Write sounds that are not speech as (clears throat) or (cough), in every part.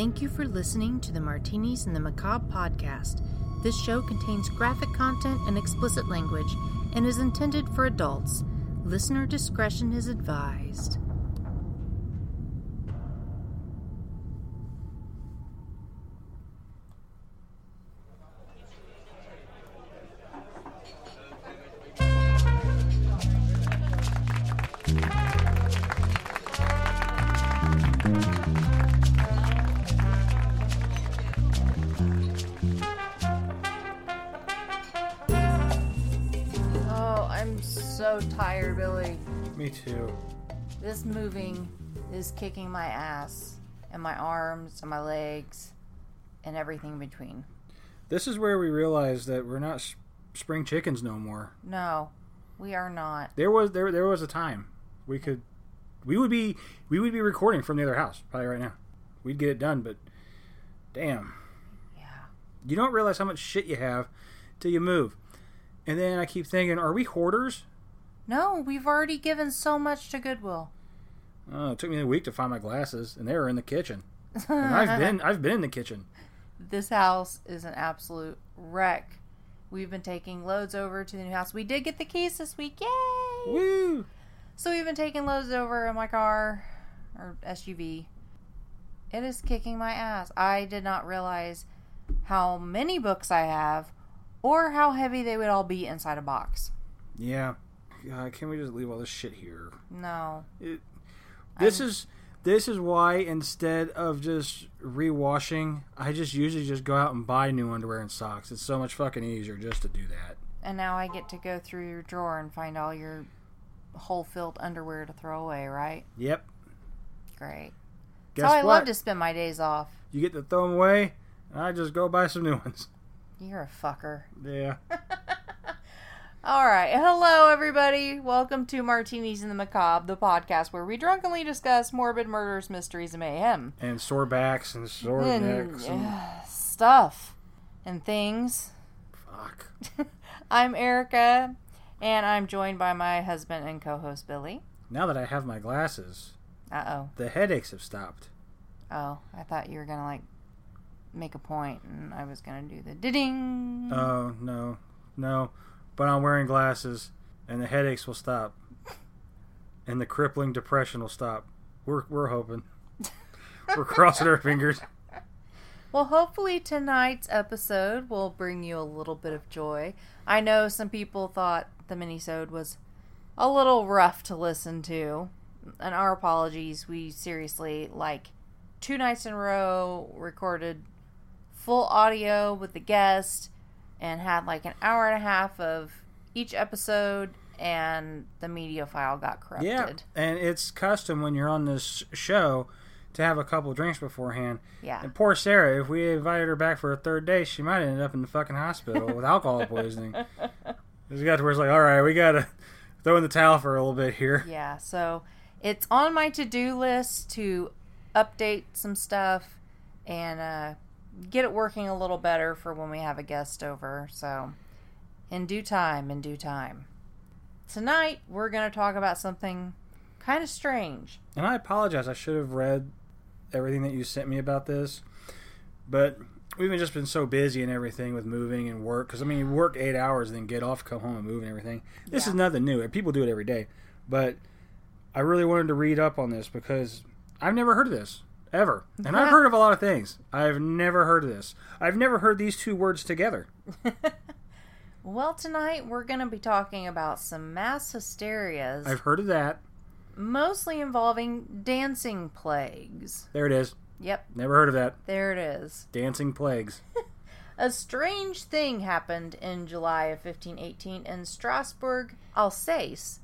Thank you for listening to the Martinis and the Macabre podcast. This show contains graphic content and explicit language and is intended for adults. Listener discretion is advised. This moving is kicking my ass and my arms and my legs and everything in between. This is where we realize that we're not s- spring chickens no more. No, we are not. There was there there was a time we could we would be we would be recording from the other house probably right now. We'd get it done, but damn, Yeah. you don't realize how much shit you have till you move. And then I keep thinking, are we hoarders? No, we've already given so much to Goodwill. Oh, it took me a week to find my glasses, and they were in the kitchen. And I've been (laughs) I've been in the kitchen. This house is an absolute wreck. We've been taking loads over to the new house. We did get the keys this week. Yay! Woo! So we've been taking loads over in my car or SUV. It is kicking my ass. I did not realize how many books I have or how heavy they would all be inside a box. Yeah. God, can we just leave all this shit here? No. This I'm- is this is why instead of just rewashing, I just usually just go out and buy new underwear and socks. It's so much fucking easier just to do that. And now I get to go through your drawer and find all your hole filled underwear to throw away, right? Yep. Great. Guess That's how I what? love to spend my days off. You get to throw them away, and I just go buy some new ones. You're a fucker. Yeah. (laughs) All right. Hello, everybody. Welcome to Martinis in the Macabre, the podcast where we drunkenly discuss morbid murders, mysteries, and mayhem. And sore backs and sore And, necks and uh, stuff and things. fuck. (laughs) I'm Erica, and I'm joined by my husband and co host, Billy. Now that I have my glasses, Uh oh. the headaches have stopped. Oh, I thought you were going to, like, make a point, and I was going to do the ding. Oh no, no. But I'm wearing glasses, and the headaches will stop, and the crippling depression will stop. We're we're hoping. (laughs) we're crossing our fingers. Well, hopefully tonight's episode will bring you a little bit of joy. I know some people thought the minisode was a little rough to listen to, and our apologies. We seriously like two nights in a row recorded full audio with the guest and had like an hour and a half of each episode, and the media file got corrupted. Yeah, and it's custom when you're on this show to have a couple drinks beforehand. Yeah. And poor Sarah, if we invited her back for a third day, she might end up in the fucking hospital with alcohol (laughs) poisoning. It's got to where it's like, all right, we gotta throw in the towel for a little bit here. Yeah, so it's on my to do list to update some stuff and uh, get it working a little better for when we have a guest over. So, in due time, in due time. Tonight, we're going to talk about something kind of strange. And I apologize. I should have read everything that you sent me about this, but we've just been so busy and everything with moving and work. Because I mean, you work eight hours and then get off, come home, and move and everything. This Yeah. is nothing new. People do it every day, but I really wanted to read up on this because I've never heard of this ever, and I've (laughs) heard of a lot of things. I've never heard of this. I've never heard these two words together. (laughs) Well, tonight, we're going to be talking about some mass hysterias, I've heard of that. mostly involving dancing plagues. There it is. Yep, Never heard of that. there it is. Dancing plagues. (laughs) A strange thing happened in July of 1518 in Strasbourg, Alsace,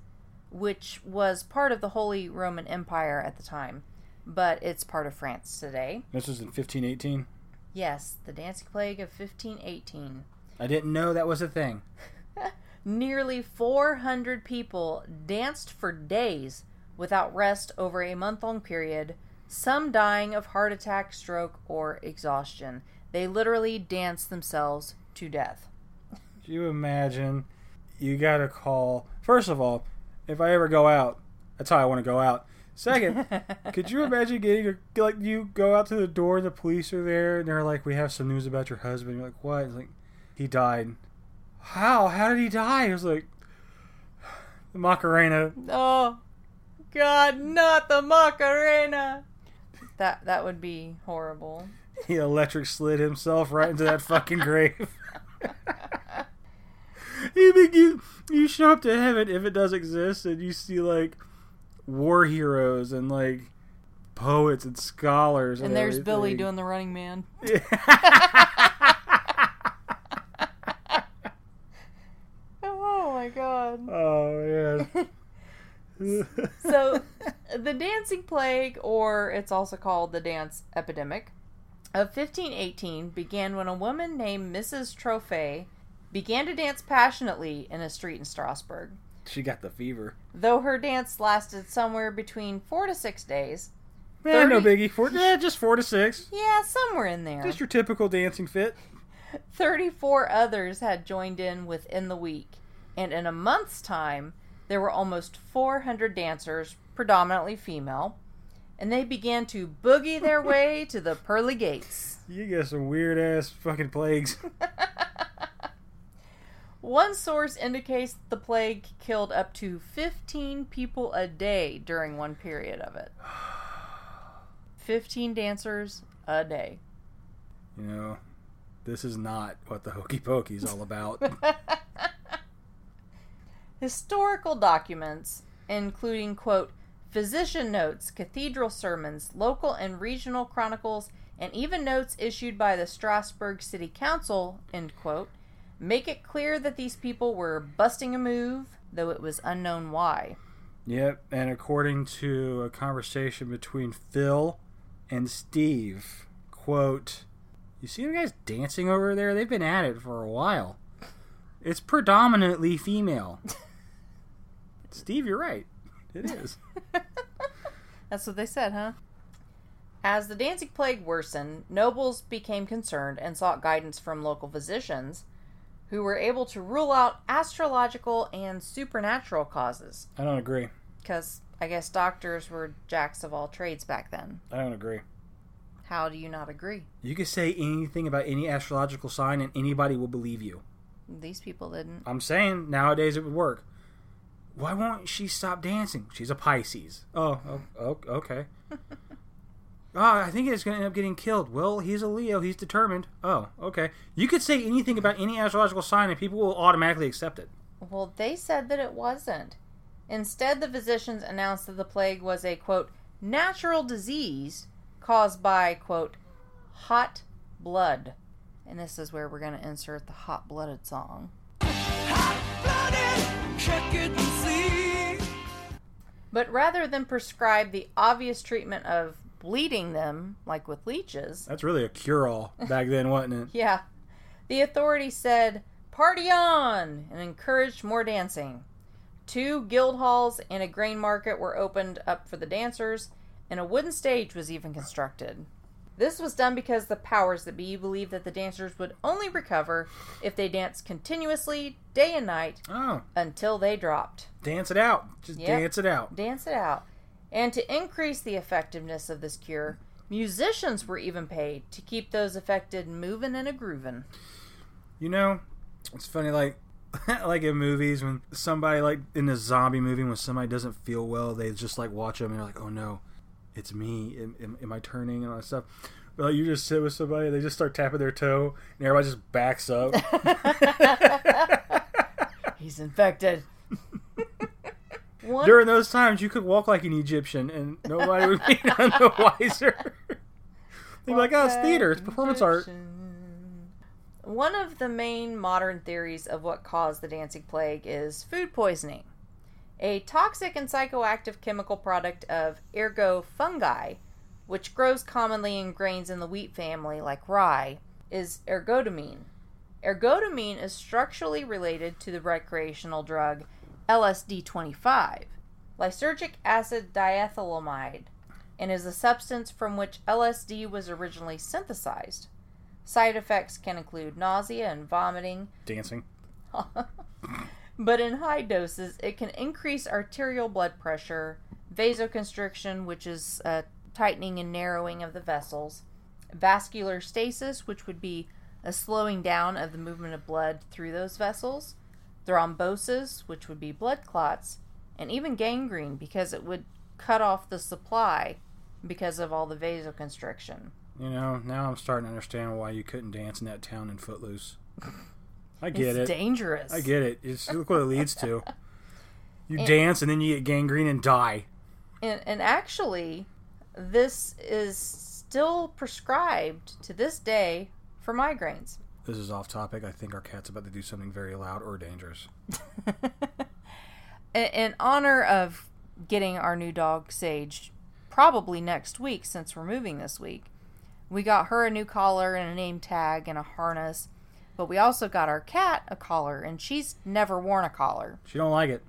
which was part of the Holy Roman Empire at the time, but it's part of France today. This was in 1518. Yes, the dancing plague of 1518. I didn't know that was a thing. (laughs) Nearly 400 people danced for days without rest over a month long period, some dying of heart attack, stroke, or exhaustion. They literally danced themselves to death. Do you imagine? You got to call. First of all, if I ever go out, that's how I want to go out. Second, (laughs) could you imagine getting a, like you go out to the door and the police are there and they're like, "We have some news about your husband." You're like, "What?" It's like, "He died." How? How did he die? It was like the Macarena. Oh, God, not the Macarena. That that would be horrible. He electric slid himself right into that fucking grave. (laughs) (laughs) you think you you show up to heaven if it does exist and you see like war heroes and like poets and scholars and, And there's Billy doing the running man. (laughs) Oh my God. oh man. (laughs) So, the dancing plague, or it's also called the dance epidemic, of 1518 began when a woman named Mrs. Troffea began to dance passionately in a street in Strasbourg. She got the fever. Though her dance lasted somewhere between four to six days. Eh, no biggie. Four, (laughs) eh, just four to six. Yeah, somewhere in there. Just your typical dancing fit. 34 others had joined in within the week, and in a month's time, there were almost 400 dancers, predominantly female, and they began to boogie their (laughs) way to the pearly gates. You got some weird ass fucking plagues. (laughs) One source indicates the plague killed up to 15 people a day during one period of it. 15 dancers a day. You know, this is not what the hokey pokey's all about. (laughs) Historical documents, including, quote, physician notes, cathedral sermons, local and regional chronicles, and even notes issued by the Strasbourg City Council, end quote, make it clear that these people were busting a move, though it was unknown why. Yep, and according to a conversation between Phil and Steve, quote, You see the guys dancing over there? They've been at it for a while. It's predominantly female. (laughs) Steve, you're right. It is. (laughs) That's what they said, huh? As the dancing plague worsened, nobles became concerned and sought guidance from local physicians who were able to rule out astrological and supernatural causes. I don't agree. Because I guess doctors were jacks of all trades back then. I don't agree. How do you not agree? You can say anything about any astrological sign and anybody will believe you. These people didn't. I'm saying nowadays it would work. Why won't she stop dancing? She's a Pisces. Oh, oh, oh okay. (laughs) oh, I think it's going to end up getting killed. Well, he's a Leo. He's determined. Oh, okay. You could say anything about any astrological sign and people will automatically accept it. Well, they said that it wasn't. Instead, the physicians announced that the plague was a, quote, natural disease caused by, quote, hot blood. And this is where we're going to insert the hot blooded song. But rather than prescribe the obvious treatment of bleeding them, like with leeches, That's really a cure all back then, wasn't it? (laughs) yeah, the authorities said, Party on! and encouraged more dancing. Two guild halls and a grain market were opened up for the dancers, and a wooden stage was even constructed. This was done because the powers that be believed that the dancers would only recover if they danced continuously, day and night, Oh, until they dropped. dance it out. Just Yep. dance it out. Dance it out. And to increase the effectiveness of this cure, musicians were even paid to keep those affected moving and a grooving. You know, it's funny, like (laughs) like in movies when somebody like in a zombie movie when somebody doesn't feel well, they just like watch them and they're like, oh no, it's me. Am, am, am I turning and all that stuff? But like, you just sit with somebody, they just start tapping their toe, and everybody just backs up. (laughs) (laughs) He's infected. During those times, you could walk like an Egyptian, and nobody would be (laughs) none the wiser. They'd be like, "Oh, it's theater, it's performance art." One of the main modern theories of what caused the dancing plague is food poisoning. A toxic and psychoactive chemical product of ergot fungi, which grows commonly in grains in the wheat family like rye, is ergotamine. Ergotamine is structurally related to the recreational drug LSD 25, lysergic acid diethylamide, and is a substance from which LSD was originally synthesized. Side effects can include nausea and vomiting, Dancing. (laughs) but in high doses, it can increase arterial blood pressure, vasoconstriction, which is a tightening and narrowing of the vessels, vascular stasis, which would be a slowing down of the movement of blood through those vessels, thrombosis, which would be blood clots, and even gangrene because it would cut off the supply because of all the vasoconstriction. You know, now I'm starting to understand why you couldn't dance in that town in Footloose. (laughs) I get it's it. dangerous. I get it. It's look what it leads to. (laughs) You dance and then you get gangrene and die. And, and actually, this is still prescribed to this day for migraines. This is off topic. I think our cat's about to do something very loud or dangerous. (laughs) in, honor of getting our new dog Sage, probably next week since we're moving this week, we got her a new collar and a name tag and a harness. But we also got our cat a collar, and she's never worn a collar. She don't like it.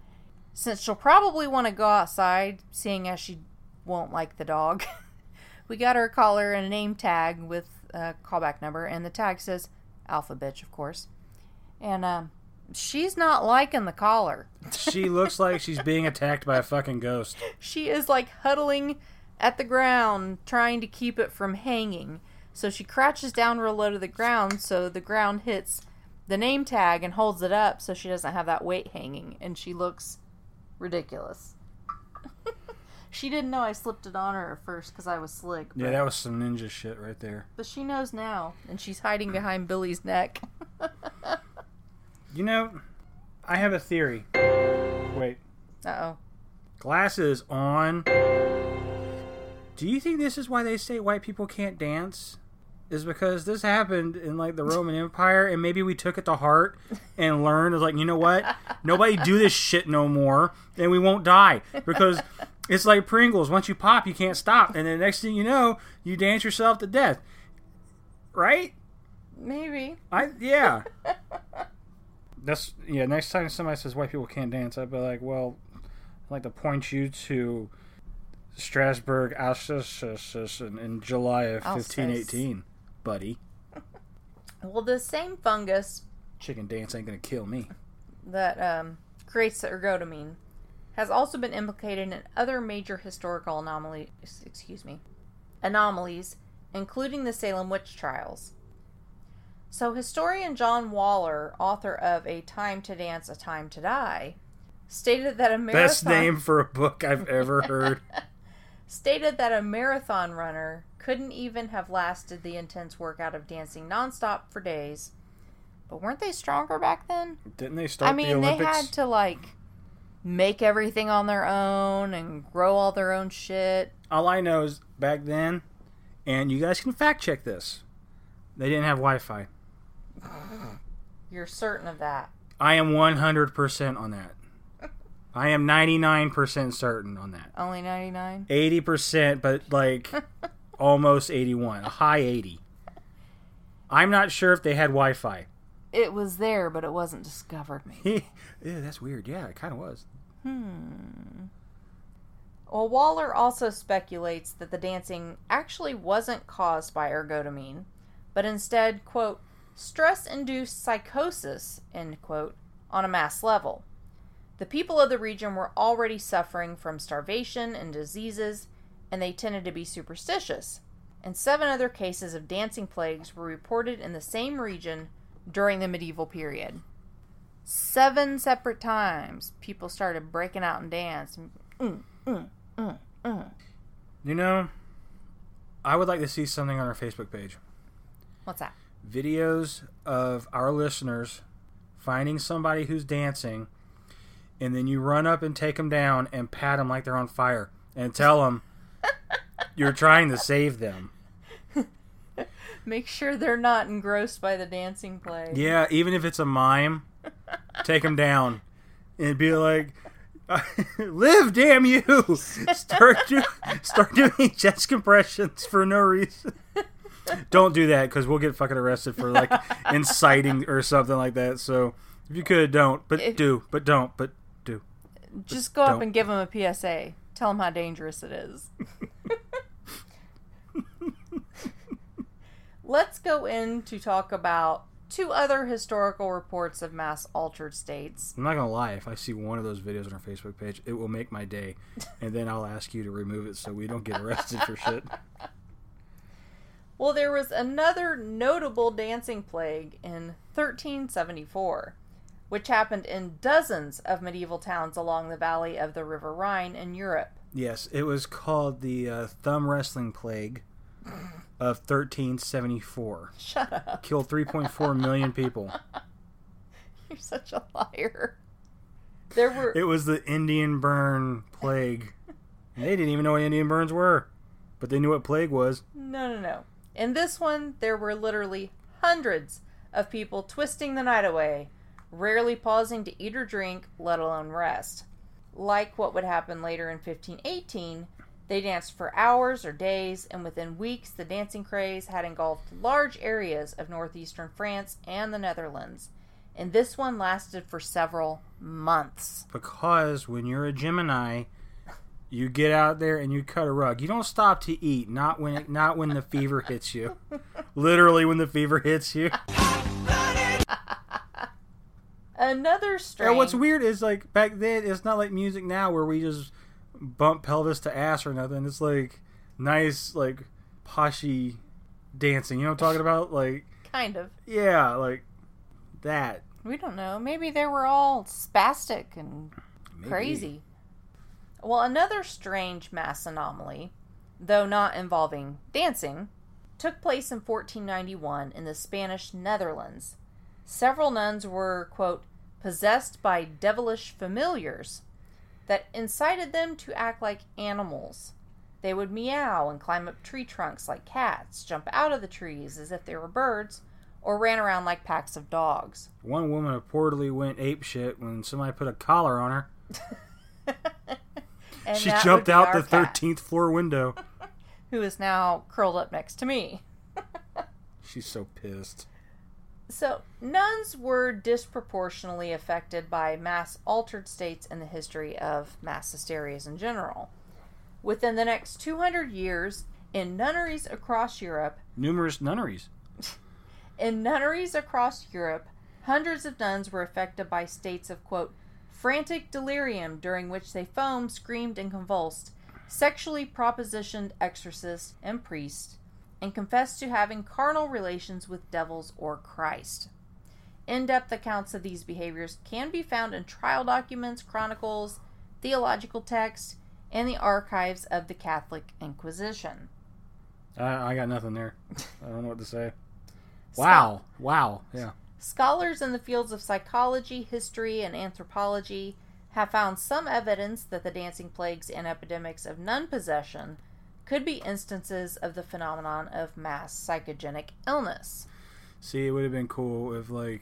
Since she'll probably want to go outside, seeing as she won't like the dog, (laughs) we got her a collar and a name tag with a callback number, and the tag says Alpha Bitch, of course. And um, she's not liking the collar. She looks (laughs) like she's being attacked by a fucking ghost. She is like huddling at the ground, trying to keep it from hanging. So she crouches down real low to the ground so the ground hits the name tag and holds it up so she doesn't have that weight hanging. And she looks ridiculous. (laughs) she didn't know I slipped it on her at first because I was slick. But, Yeah, that was some ninja shit right there. but she knows now, and she's hiding behind Billy's neck. You know, I have a theory. Wait. uh oh. Glasses on. Do you think this is why they say white people can't dance? Is because this happened in like the Roman (laughs) Empire, and maybe we took it to heart and learned. It's like you know what? Nobody do this shit no more, and we won't die because it's like Pringles. Once you pop, you can't stop, and the next thing you know, you dance yourself to death. Right? Maybe. I yeah. (laughs) That's yeah. Next time somebody says white people can't dance, I'd be like, well, I'd like to point you to Strasbourg, Alsace, in, in July of fifteen eighteen, buddy. (laughs) Well, the same fungus Chicken dance ain't gonna kill me. that um, creates the ergotamine has also been implicated in other major historical anomalies. Excuse me, anomalies, including the Salem witch trials. So, historian John Waller, author of A Time to Dance, A Time to Die, stated that a marathon Best name for a book I've ever heard. (laughs) stated that a marathon runner couldn't even have lasted the intense workout of dancing nonstop for days. But weren't they stronger back then? Didn't they start I mean, the they had to like make everything on their own and grow all their own shit. All I know is back then, and you guys can fact check this. They didn't have Wi-Fi. (sighs) You're certain of that. I am one hundred percent on that. (laughs) I am ninety nine percent certain on that. Only 99? eighty percent, but like (laughs) almost eighty one, a high eighty. I'm not sure if they had Wi-Fi. It was there, but it wasn't discovered. Maybe. (laughs) yeah, that's weird. Yeah, it kind of was. Hmm. Well, Waller also speculates that the dancing actually wasn't caused by ergotamine, but instead, quote, stress induced psychosis, end quote, on a mass level. The people of the region were already suffering from starvation and diseases, and they tended to be superstitious. And seven other cases of dancing plagues were reported in the same region during the medieval period. Seven separate times, people started breaking out and dance. Mm, mm, mm, mm. You know, I would like to see something on our Facebook page. What's that? Videos of our listeners finding somebody who's dancing, and then you run up and take them down and pat them like they're on fire and tell them (laughs) you're trying to save them. Make sure they're not engrossed by the dancing play. Yeah, even if it's a mime, take them down and be like, (laughs) "Live, damn you!" (laughs) Start do, start doing (laughs) chest compressions for no reason. Don't do that because we'll get fucking arrested for like inciting or something like that. So if you could, don't. But If- do. But don't. But do. Just go up don't. and give them a PSA. Tell them how dangerous it is. Let's go in to talk about two other historical reports of mass altered states. I'm not gonna lie. If I see one of those videos on our Facebook page, it will make my day, and then I'll ask you to remove it so we don't get arrested for shit. (laughs) Well, there was another notable dancing plague in 1374, which happened in dozens of medieval towns along the valley of the River Rhine in Europe. Yes, it was called the uh, thumb wrestling plague of 1374. Shut up. Killed 3.4 million people. (laughs) You're such a liar. There were It was the Indian burn plague. They didn't even know what Indian burns were, but they knew what plague was. No, no, no. In this one, there were literally hundreds of people twisting the night away, rarely pausing to eat or drink, let alone rest. Like what would happen later in 1518, they danced for hours or days, and within weeks, the dancing craze had engulfed large areas of northeastern France and the Netherlands. And this one lasted for several months. Because when you're a Gemini, you get out there and you cut a rug. You don't stop to eat. Not when it, not when the fever hits you. (laughs) Literally, when the fever hits you. Another strange. And what's weird is like back then, it's not like music now where we just bump pelvis to ass or nothing. It's like nice, like poshy dancing. You know what I'm talking about? Like, kind of. yeah, like that. We don't know. Maybe they were all spastic and Maybe. crazy. Well, another strange mass anomaly, though not involving dancing, took place in 1491 in the Spanish Netherlands. Several nuns were, quote, possessed by devilish familiars that incited them to act like animals. They would meow and climb up tree trunks like cats, jump out of the trees as if they were birds, or ran around like packs of dogs. One woman reportedly went ape shit when somebody put a collar on her. (laughs) And she jumped out the cat, 13th floor window. (laughs) who is now curled up next to me. (laughs) She's so pissed. So, nuns were disproportionately affected by mass altered states in the history of mass hysterias in general. Within the next 200 years, in nunneries across Europe, Numerous nunneries. in nunneries across Europe, hundreds of nuns were affected by states of quote frantic delirium during which they foamed, screamed, and convulsed, sexually propositioned exorcists and priests, and confessed to having carnal relations with devils or Christ. In depth accounts of these behaviors can be found in trial documents, chronicles, theological texts, and the archives of the Catholic Inquisition. I, I got nothing there. I don't know what to say. (laughs) Wow. Wow. Yeah. Scholars in the fields of psychology, history, and anthropology have found some evidence that the dancing plagues and epidemics of nun possession could be instances of the phenomenon of mass psychogenic illness. See, it would have been cool if like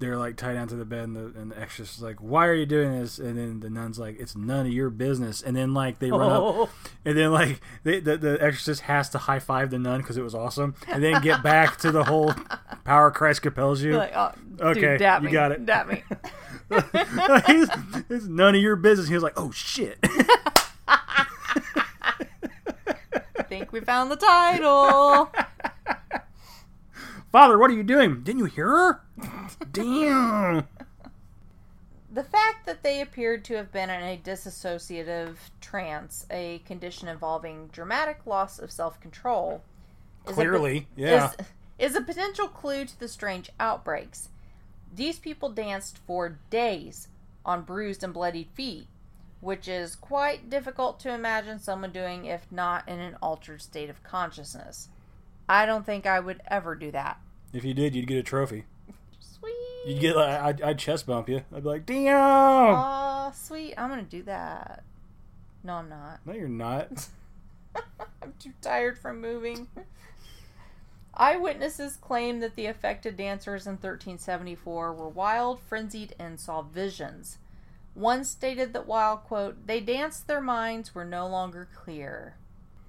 they're like tied down to the bed and the, and the exorcist is like, "Why are you doing this?" And then the nun's like, "It's none of your business." And then like they run up, (laughs) oh. and then like they, the the exorcist has to high five the nun because it was awesome, and then get back to the whole (laughs) power Christ compels you. Like, oh, Okay, dude, you me, got it. Dap me. (laughs) it's, it's none of your business. He was like, "Oh shit." I think we found the title. (laughs) Father, what are you doing? Didn't you hear her? Damn. The fact that they appeared to have been in a disassociative trance, a condition involving dramatic loss of self control, Clearly, yeah. is, is a potential clue to the strange outbreaks. These people danced for days on bruised and bloodied feet, which is quite difficult to imagine someone doing if not in an altered state of consciousness. I don't think I would ever do that. If you did, you'd get a trophy. Sweet. You'd get like I'd, I'd chest bump you. I'd be like, "Damn." Oh, sweet. I'm gonna do that. No, I'm not. No, you're not. (laughs) I'm too tired from moving. (laughs) Eyewitnesses claim that the affected dancers in 1374 were wild, frenzied, and saw visions. One stated that while, quote, they danced, their minds were no longer clear.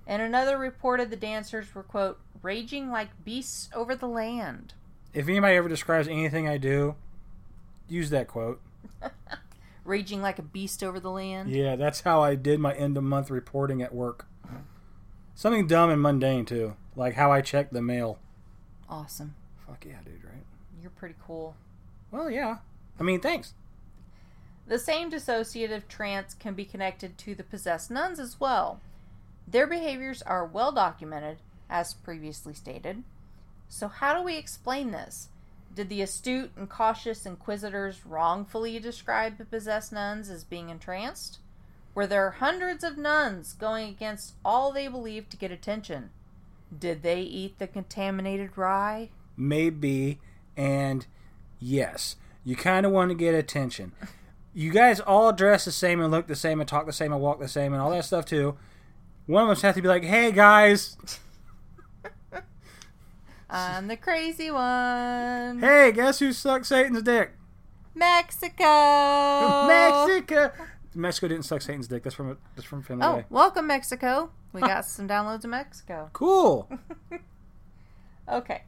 And another reported the dancers were, quote, raging like beasts over the land. If anybody ever describes anything I do, use that quote. (laughs) Raging like a beast over the land? Yeah, that's how I did my end of month reporting at work. Something dumb and mundane too, like how I checked the mail. Awesome. Fuck yeah, dude, right? you're pretty cool. Well, yeah. I mean, thanks. The same dissociative trance can be connected to the possessed nuns as well. Their behaviors are well documented, as previously stated. So, how do we explain this? Did the astute and cautious inquisitors wrongfully describe the possessed nuns as being entranced? Were there hundreds of nuns going against all they believed to get attention? Did they eat the contaminated rye? Maybe, and yes. You kind of want to get attention. You guys all dress the same and look the same and talk the same and walk the same and all that stuff too. One of us have to be like, "Hey guys, (laughs) I'm the crazy one. hey, guess who sucked Satan's dick?" Mexico. (laughs) Mexico. Mexico didn't suck Satan's dick. That's from that's from Family Oh, Guy. welcome Mexico. We got some downloads in Mexico. Cool. (laughs) Okay.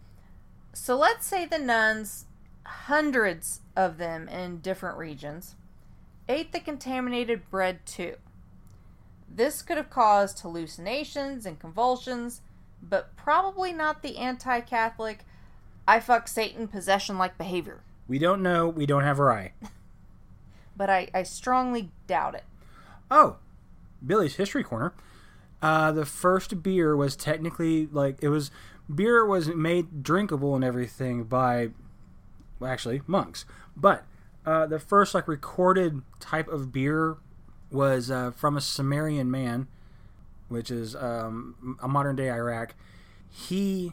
So let's say the nuns, hundreds of them in different regions, ate the contaminated bread too. This could have caused hallucinations and convulsions, but probably not the anti Catholic, I fuck Satan possession like behavior. We don't know. We don't have her eye. (laughs) But I, I strongly doubt it. Oh, Billy's History Corner. Uh, the first beer was technically like it was beer was made drinkable and everything by well, actually monks, but uh, the first like recorded type of beer was uh, from a Sumerian man, which is um, a modern day Iraq. He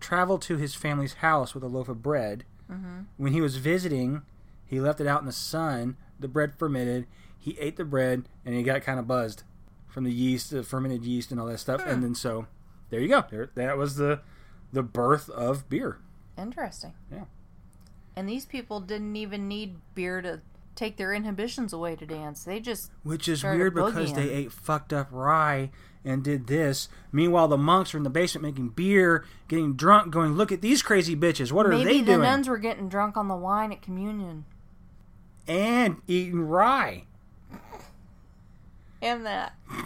traveled to his family's house with a loaf of bread. When he was visiting, he left it out in the sun. The bread fermented. He ate the bread and he got kind of buzzed from the yeast, the fermented yeast, and all that stuff. And then so there you go. There, that was the the birth of beer. Interesting. Yeah. And these people didn't even need beer to take their inhibitions away to dance. They just Which is weird because boogieing. they ate fucked up rye and did this. Meanwhile, the monks are in the basement making beer, getting drunk, going, "Look at these crazy bitches! What are maybe they the doing?" The nuns were getting drunk on the wine at communion. and eating rye. And that. (laughs)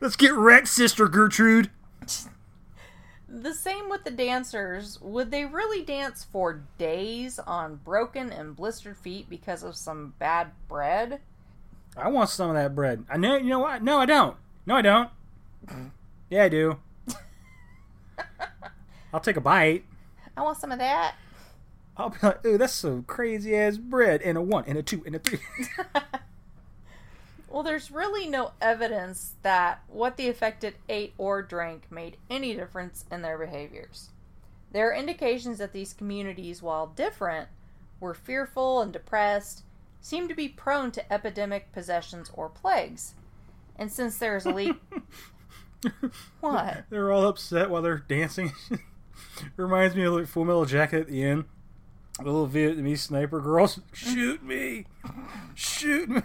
Let's get wrecked, Sister Gertrude. (laughs) The same with the dancers. Would they really dance for days on broken and blistered feet because of some bad bread? I want some of that bread. I know. You know what? No, I don't. No, I don't. yeah, I do. (laughs) I'll take a bite. I want some of that. I'll be like, "Ooh, that's some crazy ass bread." And a one, and a two, and a three. (laughs) Well, there's really no evidence that what the affected ate or drank made any difference in their behaviors. There are indications that these communities, while different, were fearful and depressed, seem to be prone to epidemic possessions or plagues. And since there is a leak. (laughs) what? they're all upset while they're dancing. (laughs) Reminds me of like Full Metal Jacket at the end. The little Vietnamese sniper girls, shoot me, shoot me.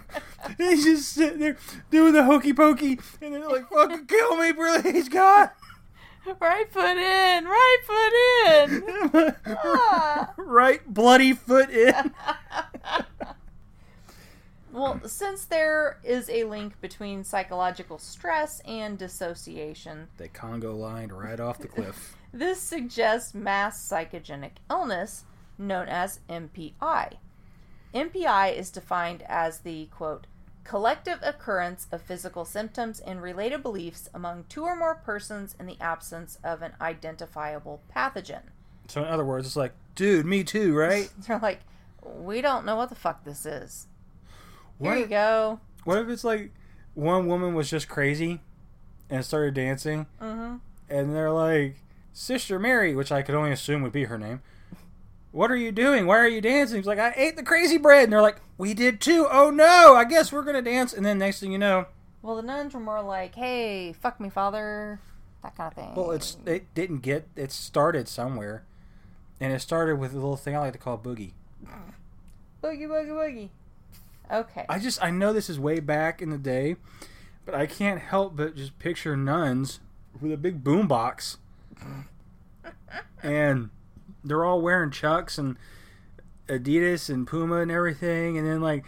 He's just sitting there doing the hokey pokey, and they're like, "Fucking kill me, please, God." Right foot in! Right foot in! Ah. (laughs) right bloody foot in. (laughs) Well, since there is a link between psychological stress and dissociation, They Congo lined right off the cliff. (laughs) This suggests mass psychogenic illness known as MPI. MPI is defined as the quote collective occurrence of physical symptoms and related beliefs among two or more persons in the absence of an identifiable pathogen. So in other words, it's like, dude, me too, right? (laughs) They're like, we don't know what the fuck this is. Here What you if, go. what if it's like one woman was just crazy and started dancing, hmm and they're like, Sister Mary, which I could only assume would be her name. What are you doing? Why are you dancing? He's like, I ate the crazy bread. And they're like, we did too. Oh no, I guess we're going to dance. And then next thing you know, Well, the nuns were more like, hey, fuck me, father. That kind of thing. well, it's it didn't get, it started somewhere. And it started with a little thing I like to call boogie. boogie, boogie, boogie. Okay. I just I know this is way back in the day, but I can't help but just picture nuns with a big boombox, (laughs) and they're all wearing Chucks and Adidas and Puma and everything, and then like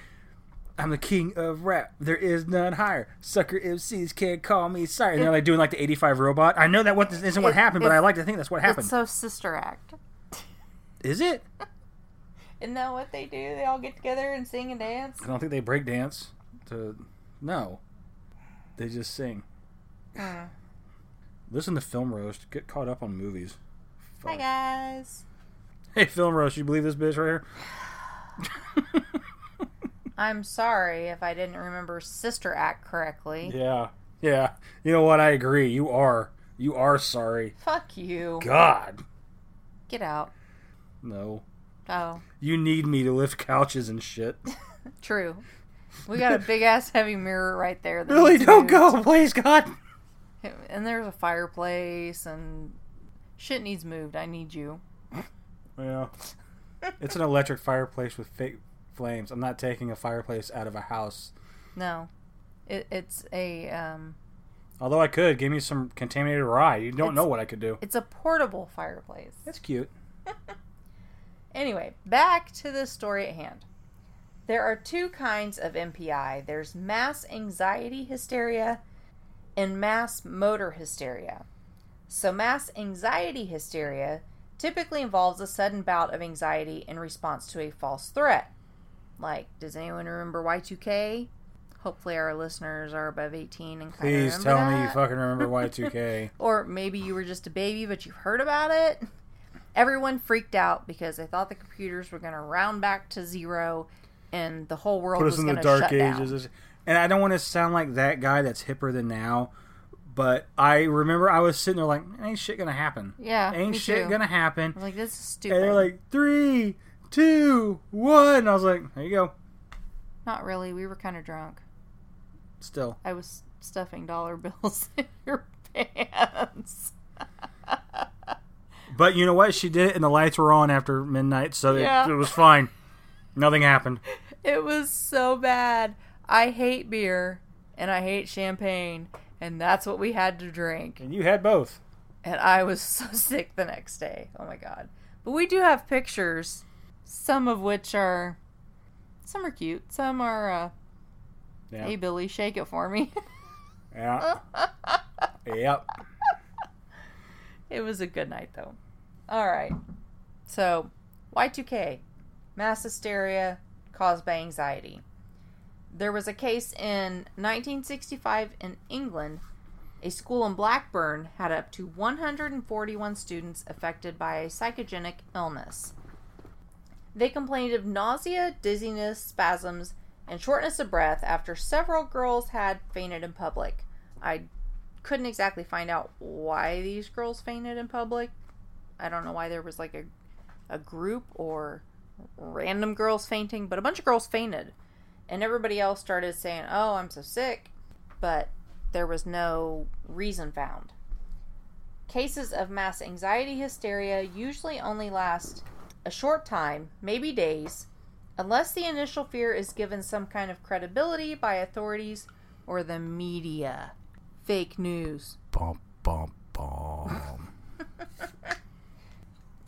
I'm the king of rap. There is none higher. Sucker MCs can't call me sorry. And they're like doing like the 85 robot. I know that what isn't what happened, but I like to think that's what happened. It's so Sister Act. Is it? (laughs) Isn't that what they do? They all get together and sing and dance? I don't think they break dance. To no, they just sing. Hmm. Listen to Film Roast. Get caught up on movies. Hi, guys. Hey, Film Roast, you believe this bitch right here? (sighs) I'm sorry if I didn't remember Sister Act correctly. yeah, yeah. You know what? I agree. You are. You are sorry. Fuck you. God, Get out. no. Oh, You need me to lift couches and shit. (laughs) true. We got a big ass heavy mirror right there. that Really, don't moved. go, please, God. And there's a fireplace and shit needs moved. I need you. Yeah. It's an electric fireplace with fake flames. I'm not taking a fireplace out of a house. No, it, it's a um, Although I could give me some contaminated rye. You don't know what I could do. it's a portable fireplace. That's cute. (laughs) Anyway, back to the story at hand. There are two kinds of MPI there's mass anxiety hysteria and mass motor hysteria. So, mass anxiety hysteria typically involves a sudden bout of anxiety in response to a false threat. Like, does anyone remember Y2K? Hopefully, our listeners are above 18 and kind Please tell remember me you fucking remember Y2K. (laughs) Or maybe you were just a baby, but you've heard about it. Everyone freaked out because they thought the computers were going to round back to zero and the whole world Put us was in going the to dark shut down. ages. And I don't want to sound like that guy that's hipper than now, but I remember I was sitting there like, ain't shit gonna happen. Yeah, Ain't shit too. gonna happen. I was like, this is And stupid. they're like, three, two, one. And I was like, there you go. Not really. We were kind of drunk. Still. I was stuffing dollar (laughs) bills in your pants. (laughs) But you know what? She did it, and the lights were on after midnight, so Yeah. it, it was fine. Nothing happened. It was so bad. I hate beer and I hate champagne, and that's what we had to drink. And you had both. and I was (laughs) so sick the next day. Oh my god. But we do have pictures, some of which are some are cute, some are uh Yeah. hey Billy, shake it for me. (laughs) Yeah. yep. (laughs) it was a good night though. All right. So, Y2K, mass hysteria caused by anxiety. There was a case in 1965 in England. A school in Blackburn had up to 141 students affected by a psychogenic illness. They complained of nausea, dizziness, spasms, and shortness of breath after several girls had fainted in public. I couldn't exactly find out why these girls fainted in public. I don't know why there was like a a group or random girls fainting, but a bunch of girls fainted. And everybody else started saying, "Oh, I'm so sick." But there was no reason found. Cases of mass anxiety hysteria usually only last a short time, maybe days, unless the initial fear is given some kind of credibility by authorities or the media. Fake news. Bum, bum, bum. (laughs)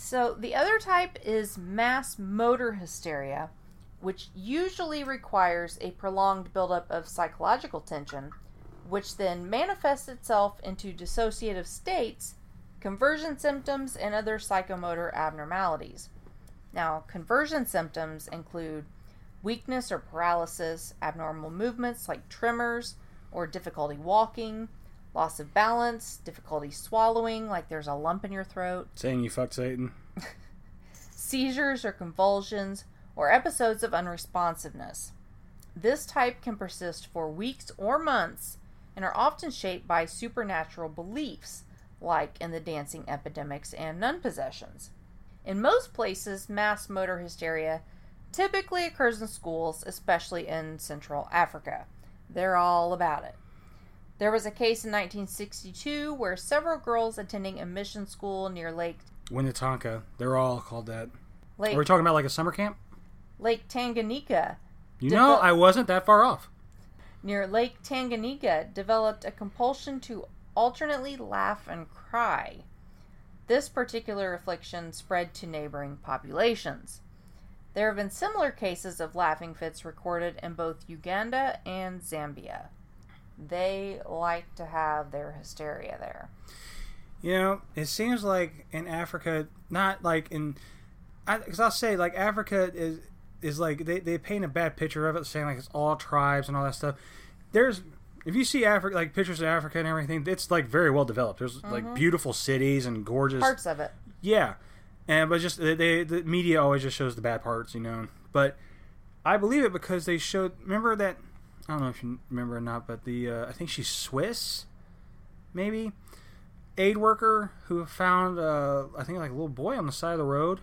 So the other type is mass motor hysteria, which usually requires a prolonged buildup of psychological tension, which then manifests itself into dissociative states, conversion symptoms, and other psychomotor abnormalities. Now, conversion symptoms include weakness or paralysis, abnormal movements like tremors or difficulty walking, loss of balance, difficulty swallowing, like there's a lump in your throat, Saying you fucked Satan. (laughs) seizures or convulsions, or episodes of unresponsiveness. This type can persist for weeks or months and are often shaped by supernatural beliefs, like in the dancing epidemics and nun possessions. In most places, mass motor hysteria typically occurs in schools, especially in Central Africa. They're all about it. There was a case in 1962 where several girls attending a mission school near Lake Winnetonka. They're all called that. Lake Are we talking about like a summer camp? Lake Tanganyika You Devel- know, I wasn't that far off. near Lake Tanganyika developed a compulsion to alternately laugh and cry. This particular affliction spread to neighboring populations. There have been similar cases of laughing fits recorded in both Uganda and Zambia. They like to have their hysteria there. You know, it seems like in Africa, not like in, because I'll say like Africa is is like they, they paint a bad picture of it, saying like it's all tribes and all that stuff. There's if you see Africa like pictures of Africa and everything, it's like very well developed. There's like beautiful cities and gorgeous Parts of it. yeah, and but just they, they the media always just shows the bad parts, you know. But I believe it because they showed. Remember that? I don't know if you remember or not, but the uh, I think she's Swiss, maybe aid worker who found uh, I think like a little boy on the side of the road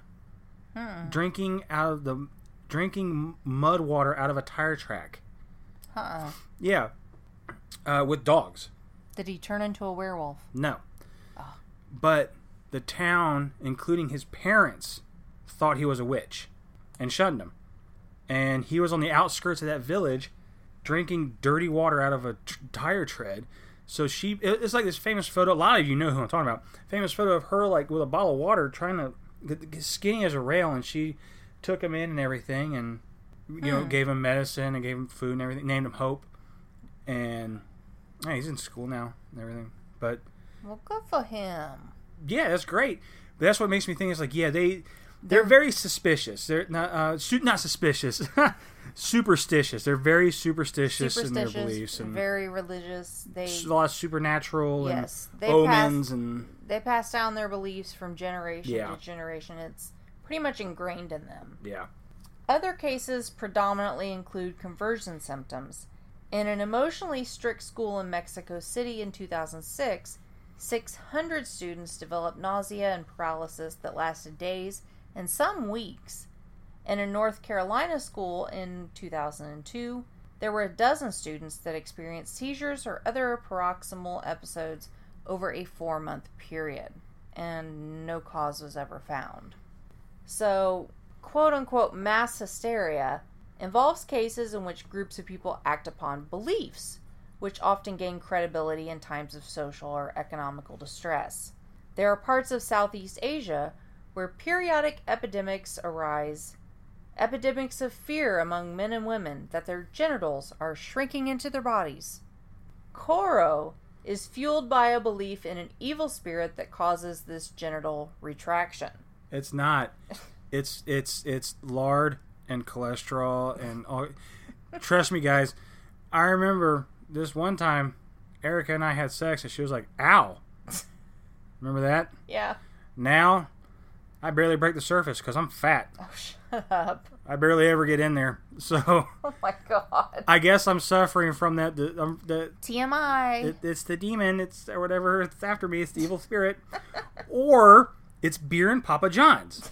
Hmm. drinking out of the drinking mud water out of a tire track. Uh-uh. Yeah, uh, with dogs. Did he turn into a werewolf? No. Ah. But the town, including his parents, thought he was a witch and shunned him. And he was on the outskirts of that village drinking dirty water out of a t- tire tread. So she, it's like this famous photo. A lot of you know who I'm talking about. Famous photo of her, like with a bottle of water, trying to skinny as a rail, and she took him in and everything, and you know, Hmm. gave him medicine and gave him food and everything. Named him Hope, and yeah, he's in school now and everything. But Well, good for him. yeah, that's great. But that's what makes me think it's like, yeah, they they're very suspicious. They're not uh, su- not suspicious, (laughs) superstitious. They're very superstitious, in their Superstitious, beliefs and very religious. They a lot of supernatural Yes, and they omens and they pass down their beliefs from generation Yeah. to generation. It's pretty much ingrained in them. yeah, Other cases predominantly include conversion symptoms. In an emotionally strict school in Mexico City in 2006, 600 students developed nausea and paralysis that lasted days and some weeks. In a North Carolina school in 2002, there were a dozen students that experienced seizures or other paroxysmal episodes over a four month period, and no cause was ever found. So, quote unquote mass hysteria involves cases in which groups of people act upon beliefs, which often gain credibility in times of social or economical distress. There are parts of Southeast Asia where periodic epidemics arise epidemics of fear among men and women that their genitals are shrinking into their bodies. Koro is fueled by a belief in an evil spirit that causes this genital retraction. It's not. It's it's it's lard and cholesterol and all. Trust me, guys. I remember this one time, Erica and I had sex, and she was like, "Ow." Remember that? Yeah. Now, I barely break the surface because I'm fat. Oh, shut up. I barely ever get in there. So (laughs) Oh my god. I guess I'm suffering from that. The, um, the TMI. it, it's the demon. It's or whatever. It's after me. It's the evil spirit, (laughs) or it's beer and Papa John's.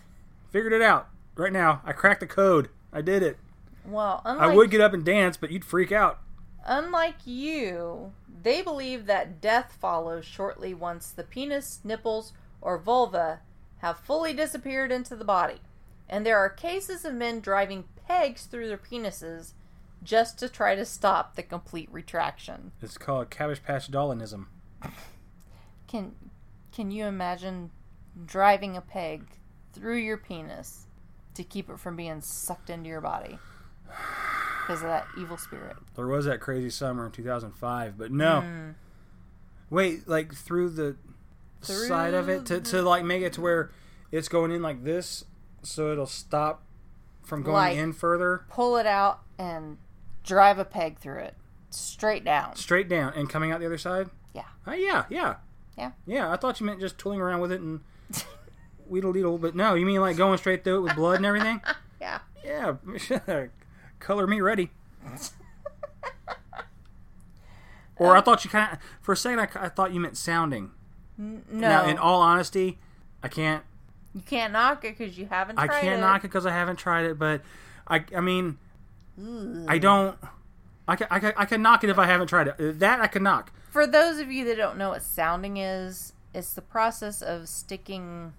Figured it out right now. I cracked the code. I did it. well, unlike, I would get up and dance, but you'd freak out. unlike you, they believe that death follows shortly once the penis, nipples, or vulva have fully disappeared into the body. And there are cases of men driving pegs through their penises just to try to stop the complete retraction. It's called Cabbage Patch Dollinism. Can can you imagine driving a peg through your penis to keep it from being sucked into your body because of that evil spirit? There was that crazy summer in 2005, but no. Mm. Wait, like through the Through side of it to, to like make it to where it's going in like this, so it'll stop from going Like- in further, Pull it out and drive a peg through it straight down. straight down, and coming out the other side. Yeah. Uh, yeah, yeah, Yeah. yeah. I thought you meant just tooling around with it and (laughs) wheedle deedle, but no, you mean like going straight through it with blood and everything? (laughs) Yeah. Yeah, (laughs) color me ready. Or I um, thought you kind of, for a second, I, I thought you meant sounding. N- Now, no, in all honesty, I can't you can't knock it because you haven't tried it. I can't it. knock it because I haven't tried it, but I I mean Ooh. I don't. I can, I, can, I can knock it if I haven't tried it. That I can knock. For those of you that don't know what sounding is, it's the process of sticking,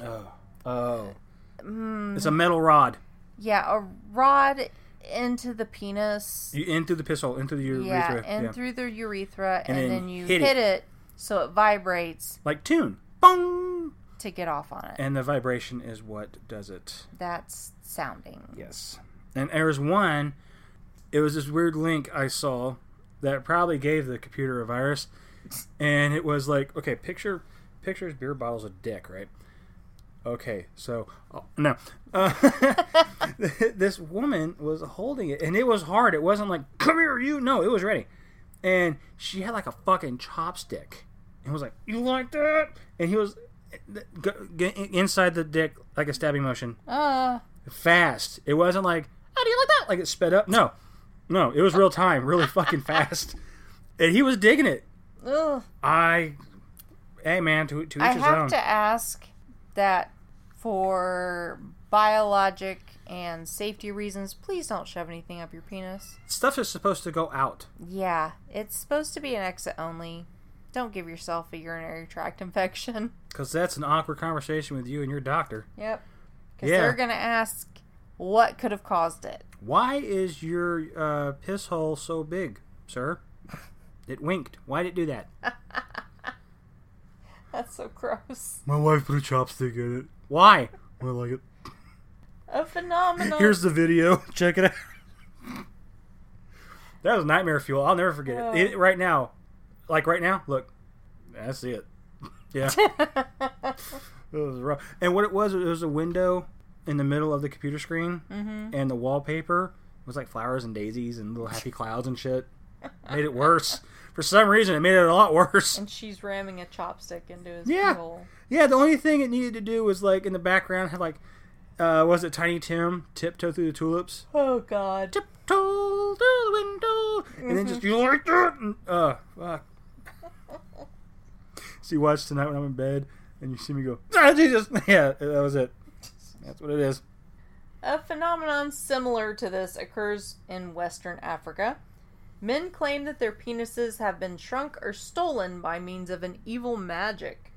Oh, oh. mm, It's a metal rod. yeah, a rod into the penis. You in through the piss hole, into the urethra. yeah, and yeah. through the urethra, and, And then then you hit hit, it. it. so it vibrates like tune, bong. to get off on it. and the vibration is what does it. That's sounding. Yes. And there was one, it was this weird link I saw that probably gave the computer a virus. And it was like, okay, picture pictures beer bottles of dick, right? Okay, so oh, no, uh, (laughs) (laughs) this woman was holding it, and it was hard. It wasn't like "come here, you." No, it was ready, and she had like a fucking chopstick, and was like, "You like that?" And he was inside the dick like a stabbing motion, Uh, fast. It wasn't like, "How do you like that?" Like it sped up. No, no, it was real time, really fucking fast, and he was digging it. Ugh. I, hey man, to to each I his have to ask that for biologic and safety reasons, please don't shove anything up your penis. Stuff is supposed to go out. Yeah, it's supposed to be an exit only. Don't give yourself a urinary tract infection. (laughs) Because that's an awkward conversation with you and your doctor. Yep. Because Yeah. they're going to ask what could have caused it. Why is your uh, piss hole so big, sir? It winked. Why did it do that? (laughs) That's so gross. My wife put a chopstick in it. Why? I like it. A phenomenon. Here's the video. (laughs) Check it out. that was nightmare fuel. I'll never forget Oh. it. it. Right now, like right now, look. That's it. Yeah, (laughs) it was rough. And what it was, it was a window in the middle of the computer screen, mm-hmm. and the wallpaper was like flowers and daisies and little happy clouds and shit. Made it worse. For some reason, it made it a lot worse. And she's ramming a chopstick into his Yeah. hole. Yeah, the only thing it needed to do was like in the background have like, uh, was it Tiny Tim tiptoe through the tulips? Oh, God. Tiptoe through the window, and then just you like that. And, uh, fuck. (laughs) so you watch tonight when I'm in bed, and you see me go, ah, Jesus. (laughs) Yeah, that was it. That's what it is. A phenomenon similar to this occurs in Western Africa. Men claim that their penises have been shrunk or stolen by means of an evil magic.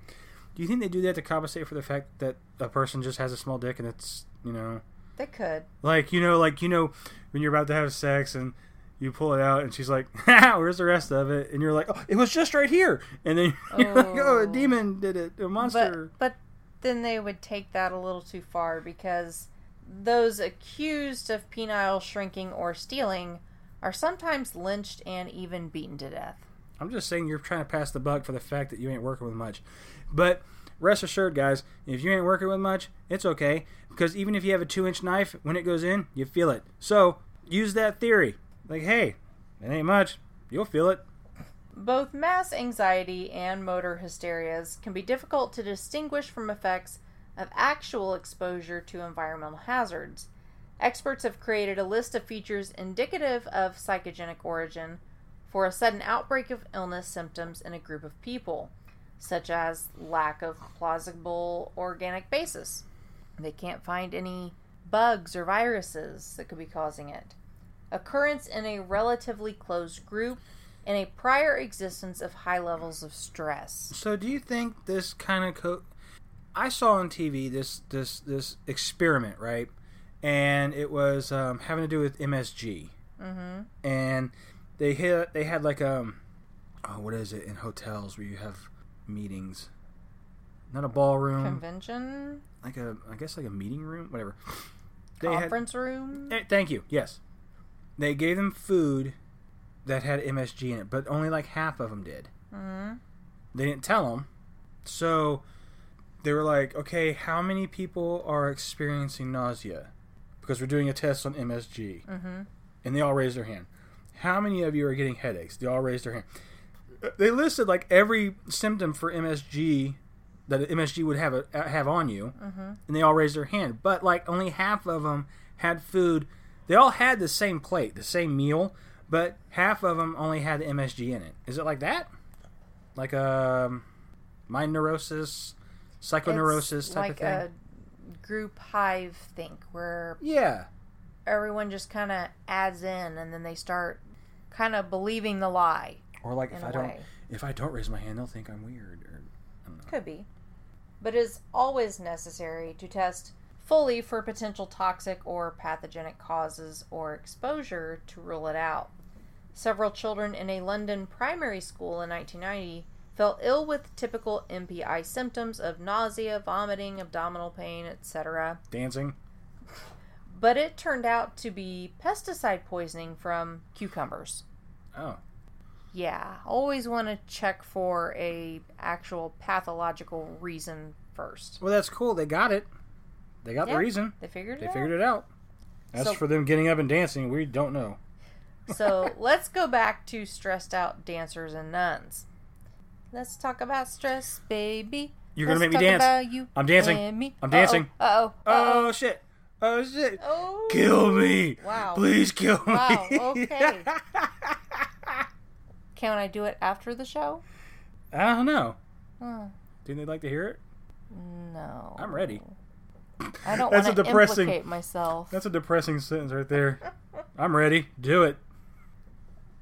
Do you think they do that to compensate for the fact that a person just has a small dick and it's you know They could. like you know like you know when you're about to have sex and you pull it out and she's like ha, where's the rest of it and you're like oh it was just right here and then (laughs) you're like oh a Oh. demon did it a monster But but then they would take that a little too far because those accused of penile shrinking or stealing are sometimes lynched and even beaten to death. I'm just saying you're trying to pass the buck for the fact that you ain't working with much. But rest assured guys if you ain't working with much it's okay. Because even if you have a two inch knife when it goes in you feel it. So use that theory. Like hey it ain't much. You'll feel it. Both mass anxiety and motor hysterias can be difficult to distinguish from effects of actual exposure to environmental hazards. Experts have created a list of features indicative of psychogenic origin for a sudden outbreak of illness symptoms in a group of people, such as lack of plausible organic basis. They can't find any bugs or viruses that could be causing it. Occurrence in a relatively closed group and a prior existence of high levels of stress. So do you think this kind of co- I saw on TV this this this experiment, right? And it was um, having to do with MSG. Mm-hmm. And they had they had like um oh what is it in hotels where you have meetings? Not a ballroom, Convention, like a I guess like a meeting room, whatever. They had conference room. Eh, thank you. Yes, they gave them food that had MSG in it, but only like half of them did. Mm-hmm. They didn't tell them. So they were like, okay, how many people are experiencing nausea? Because we're doing a test on MSG. Mm-hmm. And they all raised their hand. How many of you are getting headaches? They all raised their hand. They listed like every symptom for MSG that MSG would have a, have on you, Mm-hmm. and they all raised their hand. But like only half of them had food. They all had the same plate, the same meal, but half of them only had the MSG in it. Is it like that? Like um, mind neurosis, psychoneurosis It's type like of thing? Group hive think where yeah. everyone just kind of adds in and then they start kind of believing the lie Or like if i don't way. if I don't raise my hand, they'll think I'm weird. Or I don't know. Could be. But it is always necessary to test fully for potential toxic or pathogenic causes or exposure to rule it out. Several children in a London primary school in 1990 fell ill with typical MPI symptoms of nausea, vomiting, abdominal pain, etc. Dancing. But it turned out to be pesticide poisoning from cucumbers. Oh. Yeah, always want to check for a actual pathological reason first. Well, that's cool. They got it. They got Yeah. the reason. They figured it They out. figured it out. As So- for them getting up and dancing, we don't know. So let's go back to stressed out dancers and nuns. Let's talk about stress, baby. You're gonna Let's make me dance. I'm dancing. me. I'm dancing. Uh oh. Oh shit! Oh shit! Oh. Kill me! Wow. Please kill me! Wow, (laughs) okay. (laughs) Can I do it after the show? I don't know. Oh, Didn't they like to hear it? no. I'm ready. I don't want to implicate myself. That's a depressing sentence right there. I'm ready. Do it.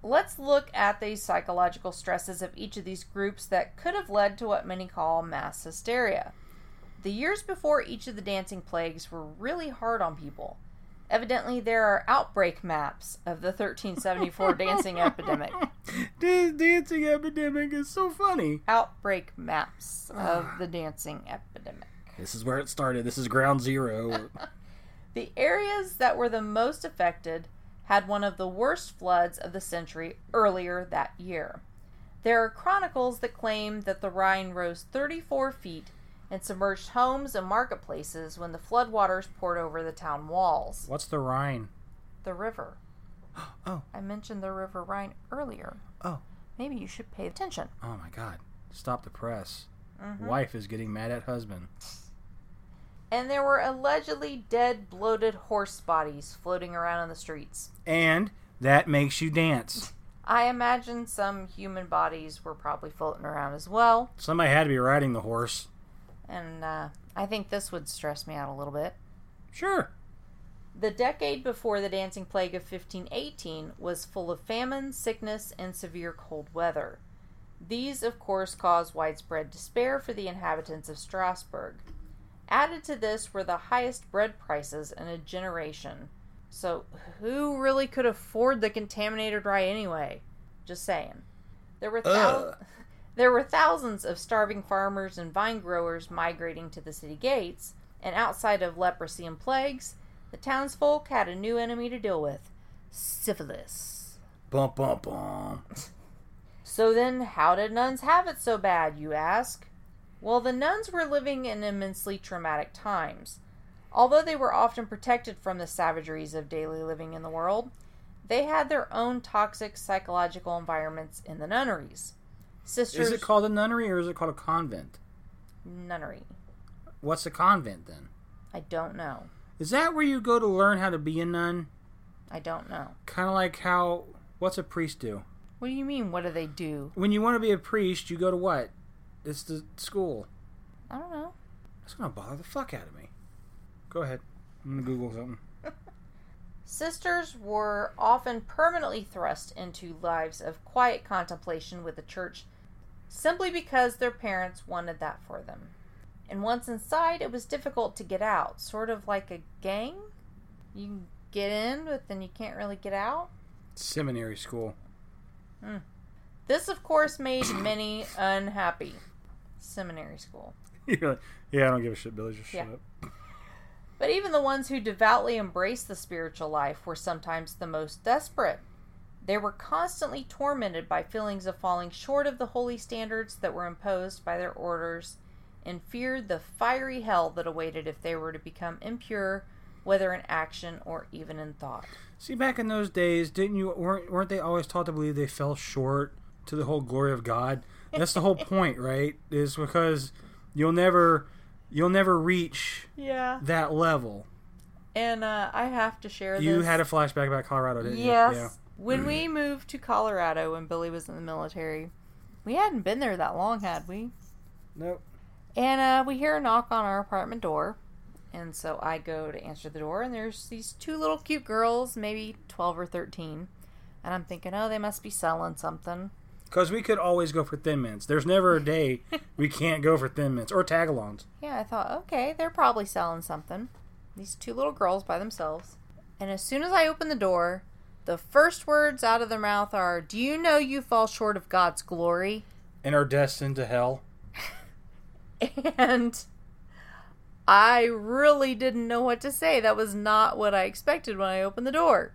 Let's look at the psychological stresses of each of these groups that could have led to what many call mass hysteria. The years before each of the dancing plagues were really hard on people. Evidently, there are outbreak maps of the 1374 (laughs) dancing epidemic. This dancing epidemic is so funny. Outbreak maps (sighs) of the dancing epidemic. This is where it started. This is ground zero. (laughs) The areas that were the most affected had one of the worst floods of the century earlier that year. There are chronicles that claim that the Rhine rose 34 feet and submerged homes and marketplaces when the floodwaters poured over the town walls. What's the Rhine? The river. (gasps) Oh. I mentioned the River Rhine earlier. Oh. Maybe you should pay attention. Oh my god. Stop the press. Mhm. Wife is getting mad at husband. And there were allegedly dead, bloated horse bodies floating around in the streets. And that makes you dance. I imagine some human bodies were probably floating around as well. Somebody had to be riding the horse. And uh, I think this would stress me out a little bit. Sure. The decade before the dancing plague of 1518 was full of famine, sickness, and severe cold weather. These, of course, caused widespread despair for the inhabitants of Strasbourg. Added to this were the highest bread prices in a generation. So, who really could afford the contaminated rye anyway? Just saying. There were thou- (laughs) there were thousands of starving farmers and vine growers migrating to the city gates, and outside of leprosy and plagues, the townsfolk had a new enemy to deal with syphilis. Bum bum bum. (laughs) So then, how did nuns have it so bad, you ask? Well, the nuns were living in immensely traumatic times. Although they were often protected from the savageries of daily living in the world, they had their own toxic psychological environments in the nunneries. Sisters. Is it called a nunnery or is it called a convent? nunnery? What's a convent then? I don't know. Is that where you go to learn how to be a nun? I don't know. Kind of like how. What's a priest do? What do you mean? What do they do? When you want to be a priest, you go to what? It's the school. I don't know. That's gonna bother the fuck out of me. Go ahead. I'm gonna Google something. (laughs) Sisters were often permanently thrust into lives of quiet contemplation with the church simply because their parents wanted that for them. And once inside, it was difficult to get out, sort of like a gang. You can get in, but then you can't really get out. Seminary school. Hmm. This, of course, made many unhappy. Seminary school. (laughs) You're like, yeah, I don't give a shit, Billy. Just shut Yeah. up. (laughs) But even the ones who devoutly embraced the spiritual life were sometimes the most desperate. They were constantly tormented by feelings of falling short of the holy standards that were imposed by their orders and feared the fiery hell that awaited if they were to become impure, whether in action or even in thought. See, back in those days, didn't you weren't weren't they always taught to believe they fell short to the whole glory of God? That's the whole point, right? Is because you'll never you'll never reach Yeah. that level. And uh, I have to share You this. had a flashback about Colorado, didn't Yes. you? Yeah. When we moved to Colorado when Billy was in the military, we hadn't been there that long, had we? Nope. And uh, we hear a knock on our apartment door. And so I go to answer the door, and there's these two little cute girls, maybe 12 or 13. And I'm thinking, oh, they must be selling something. Because we could always go for thin mints. There's never a day (laughs) we can't go for thin mints or tagalongs. Yeah, I thought, okay, they're probably selling something. These two little girls by themselves. And as soon as I open the door, the first words out of their mouth are, Do you know you fall short of God's glory? And are destined to hell. (laughs) and I really didn't know what to say. That was not what I expected when I opened the door.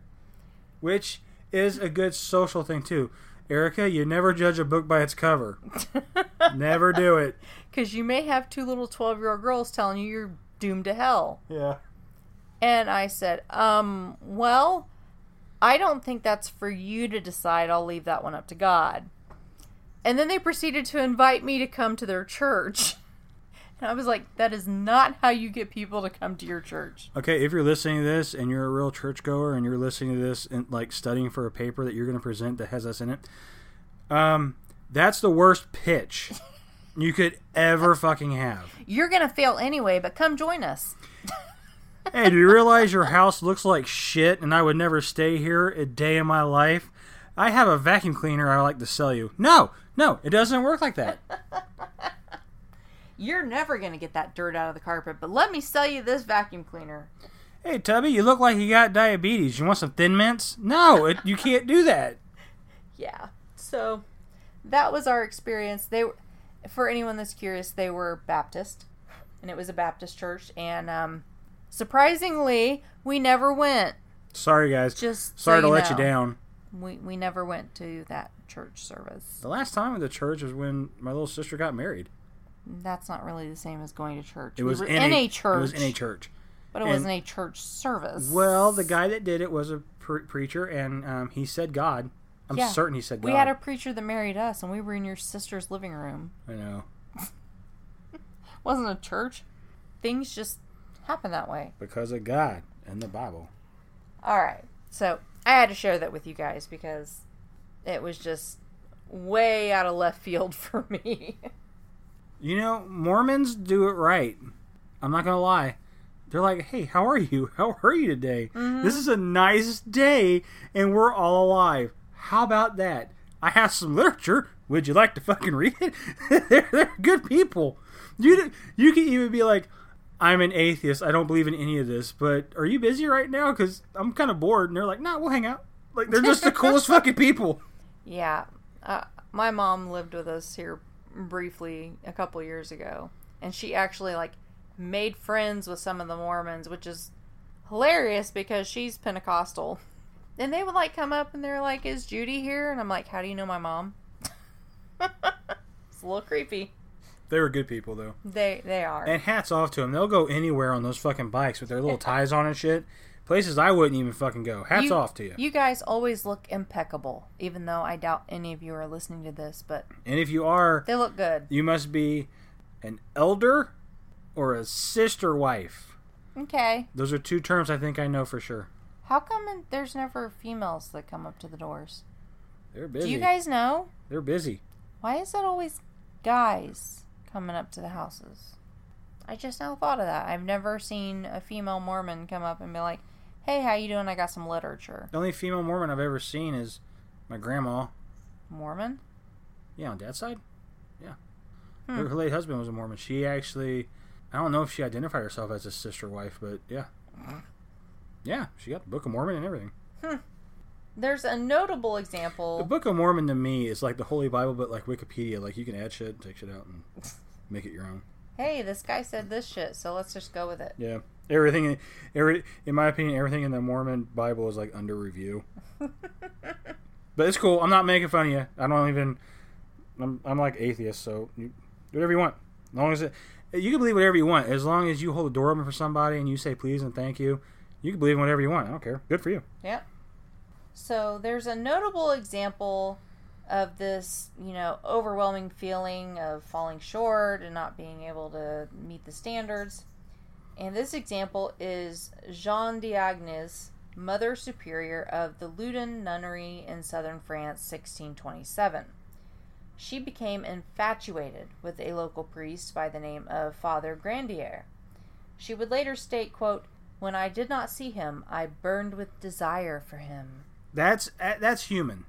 Which is a good social thing too. Erica, you never judge a book by its cover. (laughs) never do it. Because you may have two little 12 year old girls telling you you're doomed to hell. Yeah. And I said, um, well, I don't think that's for you to decide. I'll leave that one up to God. And then they proceeded to invite me to come to their church. (laughs) And I was like, that is not how you get people to come to your church. Okay, if you're listening to this and you're a real churchgoer and you're listening to this and like studying for a paper that you're going to present that has us in it, um, that's the worst pitch (laughs) you could ever fucking have. You're going to fail anyway, but come join us. (laughs) hey, do you realize your house looks like shit and I would never stay here a day in my life? I have a vacuum cleaner I like to sell you. No, no, it doesn't work like that. (laughs) You're never going to get that dirt out of the carpet, but let me sell you this vacuum cleaner. Hey, Tubby, you look like you got diabetes. You want some Thin Mints? No, it, you can't do that. (laughs) Yeah. So that was our experience. They were, for anyone that's curious, they were Baptist, and it was a Baptist church. And um, surprisingly, we never went. Sorry, guys. Just sorry so to you let you down. We we never went to that church service. The last time at the church was when my little sister got married. That's not really the same as going to church. It was we in, in, a, a, church. It was in a church. but it and- wasn't a church service. Well, the guy that did it was a pre- preacher, and um, he said God. I'm Yeah. certain he said God. we had a preacher that married us, and we were in your sister's living room. I know (laughs) wasn't a church. Things just happen that way. because of God and the Bible. All right. So I had to share that with you guys because it was just way out of left field (laughs) for me. You know, Mormons do it right. I'm not gonna lie. They're like, "Hey, how are you? (laughs) How are you today? This is a nice day, and we're all alive. How about that? I have some literature. Would you like to fucking read it? (laughs) they're, they're good people. You you can even be like, I'm an atheist. I don't believe in any of this. But are you busy right now? Because I'm kind of bored. And they're like, Nah, we'll hang out. Like they're just the coolest (laughs) fucking people. yeah. Uh, my mom lived with us here briefly a couple years ago, and she actually like made friends with some of the Mormons, which is hilarious because she's Pentecostal. And they would like come up and they're like, "Is Judy here?" And I'm like, "How do you know my mom?" (laughs) it's a little creepy. They were good people though. They they are. And hats off to them. They'll go anywhere on those fucking bikes with their little (laughs) ties on and shit. Places I wouldn't even fucking go. Hats off to you. You guys always look impeccable, even though I doubt any of you are listening to this, but And if you are, they look good. you must be an elder or a sister wife. Okay. Those are two terms I think I know for sure. How come there's never females that come up to the doors? They're busy. Do you guys know? They're busy. Why is it always guys coming up to the houses? I just now thought of that. I've never seen a female Mormon come up and be like, "Hey, how you doing? I got some literature." The only female Mormon I've ever seen is my grandma. Mormon? Yeah, on dad's side. Yeah. Hmm. Her, her late husband was a Mormon. She actually, I don't know if she identified herself as a sister wife, but yeah. Yeah, she got the Book of Mormon and everything. There's a notable example. The. Book of Mormon to me is like the Holy Bible, but like Wikipedia. Like you can add shit, take shit out, and make it your own. Hey, this guy said this shit, so let's just go with it. Yeah, everything. Every, in my opinion, everything in the Mormon Bible is like under review. (laughs) but it's cool. I'm not making fun of you. I don't even. I'm, I'm like atheist, so you, do whatever you want. As long as it, you can believe whatever you want, as long as you hold the door open for somebody and you say please and thank you. You can believe in whatever you want. I don't care. Good for you. Yep. So there's a notable example of this, you know, overwhelming feeling of falling short and not being able to meet the standards. And this example is Jeanne des Anges, Mother Superior of the Loudun Nunnery in southern France, 1627. She became infatuated with a local priest by the name of Father Grandier. She would later state, quote, when I did not see him, I burned with desire for him. That's uh, that's human.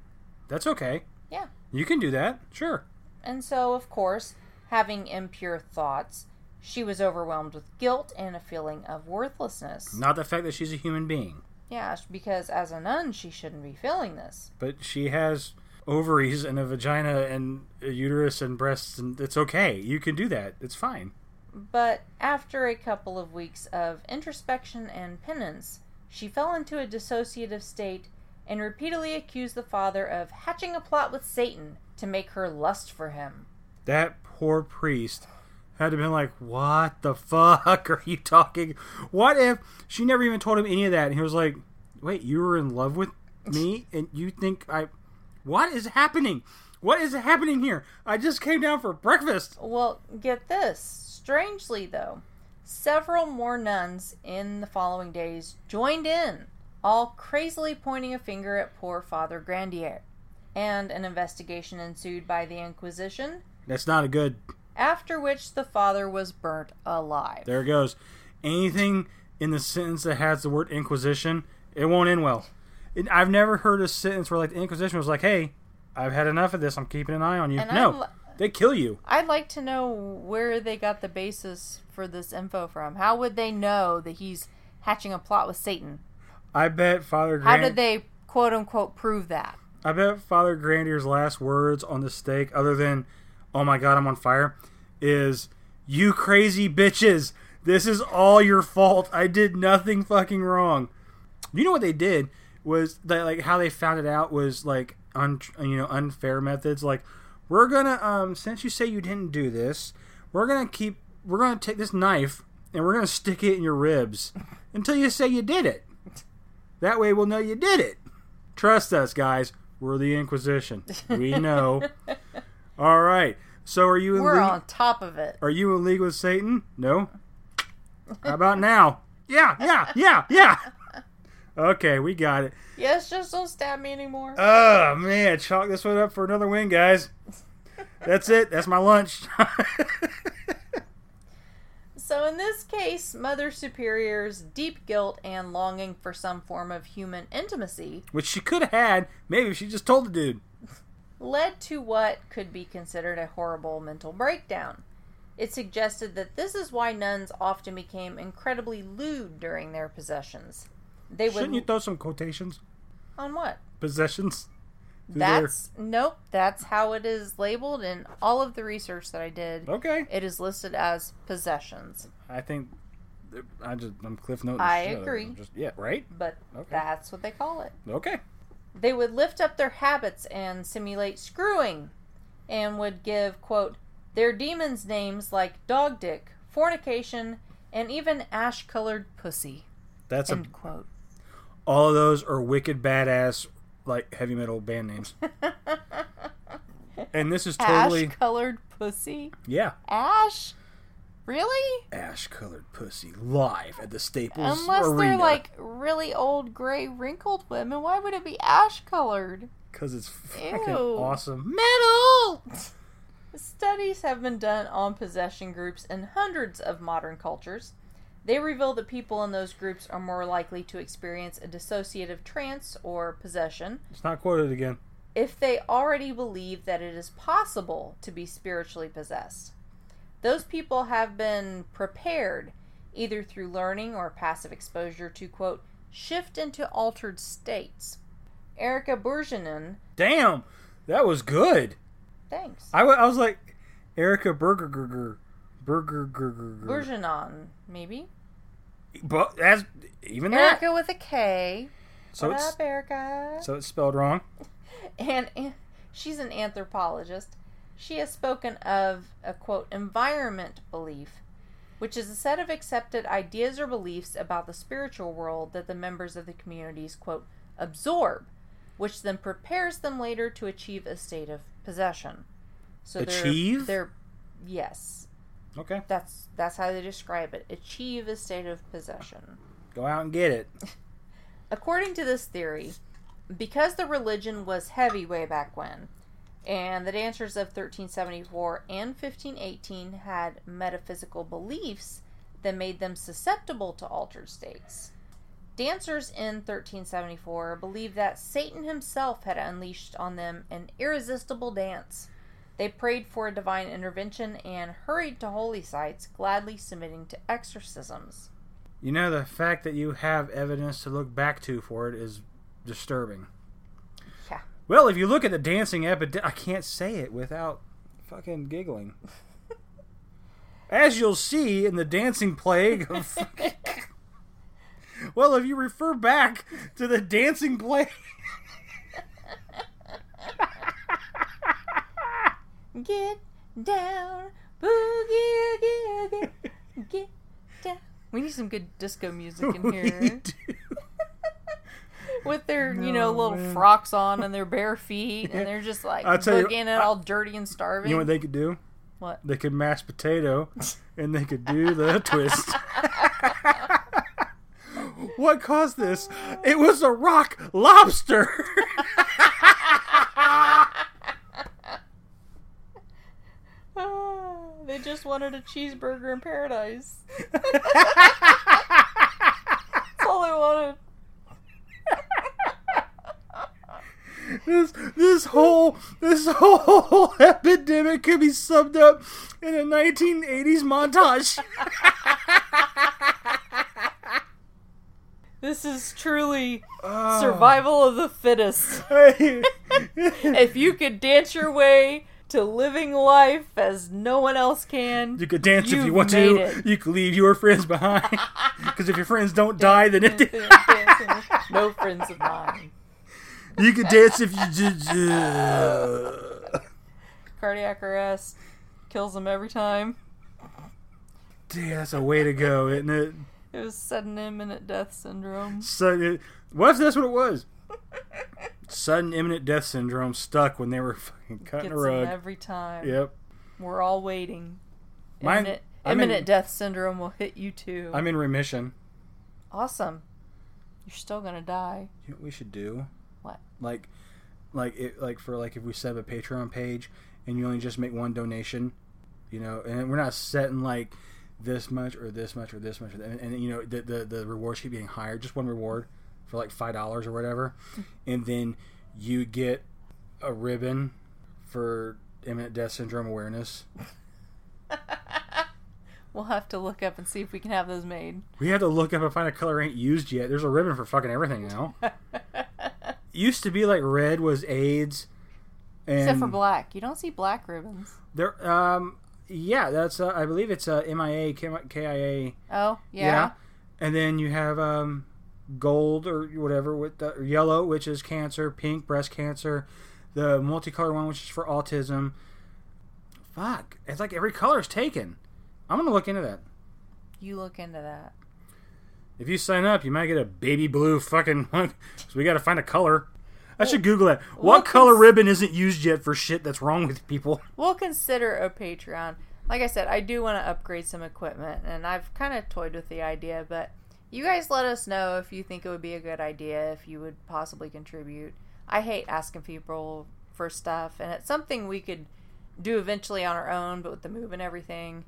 That's okay. Yeah. You can do that. Sure. And so, of course, having impure thoughts, she was overwhelmed with guilt and a feeling of worthlessness. Not the fact that she's a human being. Yeah, because as a nun, she shouldn't be feeling this. but she has ovaries and a vagina and a uterus and breasts, and it's okay. You can do that. It's fine. But after a couple of weeks of introspection and penance, she fell into a dissociative state and repeatedly accused the father of hatching a plot with Satan to make her lust for him. That poor priest had to been like, "What the fuck (laughs) are you talking? What if she never even told him any of that?" And he was like, "Wait, you were in love with me, and you think I? What is happening? What is happening here? I just came down for breakfast." Well, get this. Strangely, though, several more nuns in the following days joined in, all crazily pointing a finger at poor Father Grandier. And an investigation ensued by the Inquisition, That's not a good. After which the father was burnt alive. There it goes. Anything in the sentence that has the word Inquisition, it won't end well. It, I've never heard a sentence where like the Inquisition was like, "Hey, I've had enough of this. I'm keeping an eye on you." And no, li- they kill you. I'd like to know where they got the basis for this info from. How would they know that he's hatching a plot with Satan? I bet Father. How did they quote unquote prove that? I bet Father Grandier's last words on the stake, other than "Oh my God, I'm on fire," is "You crazy bitches! This is all your fault. I did nothing fucking wrong." You know what they did was that like how they found it out was like un you know unfair methods. Like we're gonna um since you say you didn't do this, we're gonna keep we're gonna take this knife and we're gonna stick it in your ribs until you say you did it. That way we'll know you did it. Trust us, guys. We're the Inquisition. We know. (laughs) All right. So are you in We're league? on top of it. Are you in league with Satan? No. How about now? Yeah, yeah, yeah, yeah. Okay, we got it. Yes, just don't stab me anymore. Oh man, chalk this one up for another win, guys. That's it. That's my lunch. (laughs) So, in this case, Mother Superior's deep guilt and longing for some form of human intimacy Which she could have had. Maybe if she just told the dude. Led to what could be considered a horrible mental breakdown. It suggested that this is why nuns often became incredibly lewd during their possessions. They would Shouldn't you throw some quotations? on what? Possessions. That's nope. That's how it is labeled in all of the research that I did. okay. It is listed as possessions, I think I just I'm cliff noting. I shit out of it. agree. Just, yeah. Right. but Okay. that's what they call it. Okay. They would lift up their habits and simulate screwing, and would give quote their demons names like dog dick, fornication, and even ash-colored pussy. That's a quote. all of those are wicked badass like heavy metal band names. (laughs) and this is totally Ash-colored pussy. yeah, Ash. Really? ash colored pussy live at the Staples Unless Arena. they're like really old, gray, wrinkled women, why would it be ash colored? because it's fucking Ew. awesome metal. Studies have been done on possession groups in hundreds of modern cultures. They reveal that people in those groups are more likely to experience a dissociative trance or possession It's not quoted again. if they already believe that it is possible to be spiritually possessed. Those people have been prepared, either through learning or passive exposure, to quote, shift into altered states. Erika Bourguignon, Damn, that was good. thanks. I, was like Erica Burger Burger Burger Burger. Maybe? But that's even that. Erica with a K. So what it's up, Erica? so it's spelled wrong. (laughs) and, and she's an anthropologist. She has spoken of a quote environment belief, which is a set of accepted ideas or beliefs about the spiritual world that the members of the communities quote absorb, which then prepares them later to achieve a state of possession. So they're- Achieve? They're, yes, Okay, that's that's how they describe it. Achieve a state of possession. go out and get it. (laughs) According to this theory, because the religion was heavy way back when, and the dancers of 1374 and 1518 had metaphysical beliefs that made them susceptible to altered states. Dancers in 1374 believed that Satan himself had unleashed on them an irresistible dance. They prayed for a divine intervention and hurried to holy sites, gladly submitting to exorcisms. You know, the fact that you have evidence to look back to for it is disturbing. Well, if you look at the dancing epidemic, I can't say it without fucking giggling. As you'll see in the dancing plague of. (laughs) (laughs) well, if you refer back to the dancing plague. (laughs) Get down, boogie, oogie, oogie. Get down. We need some good disco music in here. (laughs) With their, you know, little man. frocks on and their bare (laughs) feet, and they're just like tell you, all dirty and starving. You know what they could do? What? They could mash potato (laughs) and they could do the twist. what caused this? It was a rock lobster. They just wanted a cheeseburger in paradise. That's all they wanted. This this whole this whole (laughs) epidemic could be summed up in a 1980s montage. (laughs) This is truly Oh. survival of the fittest. (laughs) If you could dance your way to living life as no one else can, You could dance if you want to. it. You could leave your friends behind. Because if your friends don't die, then if they, no friends of mine. You can dance if you just. Cardiac arrest kills them every time. Damn, that's a way to go, isn't it? It was sudden imminent death syndrome. Sudden, what if that's what it was? Sudden imminent death syndrome stuck when they were fucking cutting Gets a them rug. every time. Yep. We're all waiting. Mine- Imminent, I'm in- imminent death syndrome will hit you too. I'm in remission. awesome. You're still gonna die. You know what we should do? What? Like, like it, like for like if we set up a Patreon page and you only just make one donation, you know, and we're not setting like this much or this much or this much, and, and you know the, the the rewards keep getting higher. Just one reward for like five dollars or whatever, mm-hmm. and then you get a ribbon for imminent death syndrome awareness. (laughs) We'll have to look up and see if we can have those made. We have to look up and find a color ain't used yet. There's a ribbon for fucking everything now. (laughs) Used to be like red was AIDS, and Except for black. You don't see black ribbons. There, um, yeah, that's uh, I believe it's uh, MIA, KIA, Oh, yeah. and then you have um, gold or whatever with the, or yellow, which is cancer, pink breast cancer, the multicolor one, which is for autism. Fuck, it's like every color is taken. I'm gonna look into that. You look into that. If you sign up, you might get a baby blue fucking. (laughs) So we got to find a color. I should Google that. What well, color cons- ribbon isn't used yet for shit that's wrong with people? (laughs) We'll consider a Patreon. Like I said, I do want to upgrade some equipment, and I've kind of toyed with the idea, but you guys let us know if you think it would be a good idea, if you would possibly contribute. I hate asking people for stuff, and it's something we could do eventually on our own, but with the move and everything,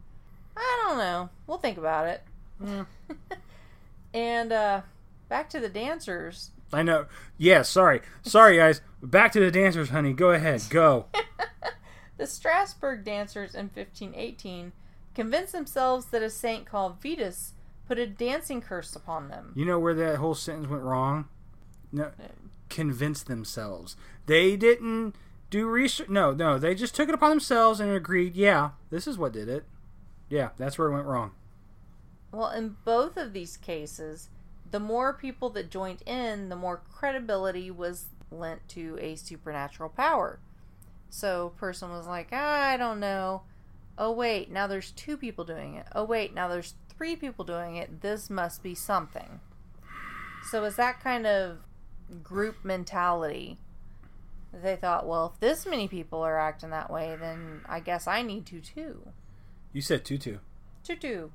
I don't know. We'll think about it. Yeah. (laughs) And uh, back to the dancers. I know. Yeah, sorry. Sorry, guys. Back to the dancers, honey. Go ahead. Go. (laughs) The Strasbourg dancers in 1518 convinced themselves that a saint called Vitus put a dancing curse upon them. You know where that whole sentence went wrong? No. Convinced themselves. They didn't do research. No, no. They just took it upon themselves and agreed, yeah, this is what did it. Yeah, that's where it went wrong. Well, in both of these cases, the more people that joined in, the more credibility was lent to a supernatural power. So, person was like, ah, I don't know. Oh, wait, now there's two people doing it. Oh, wait, now there's three people doing it. This must be something. So, it's that kind of group mentality. They thought, well, if this many people are acting that way, then I guess I need to too. You said tutu. Tutu.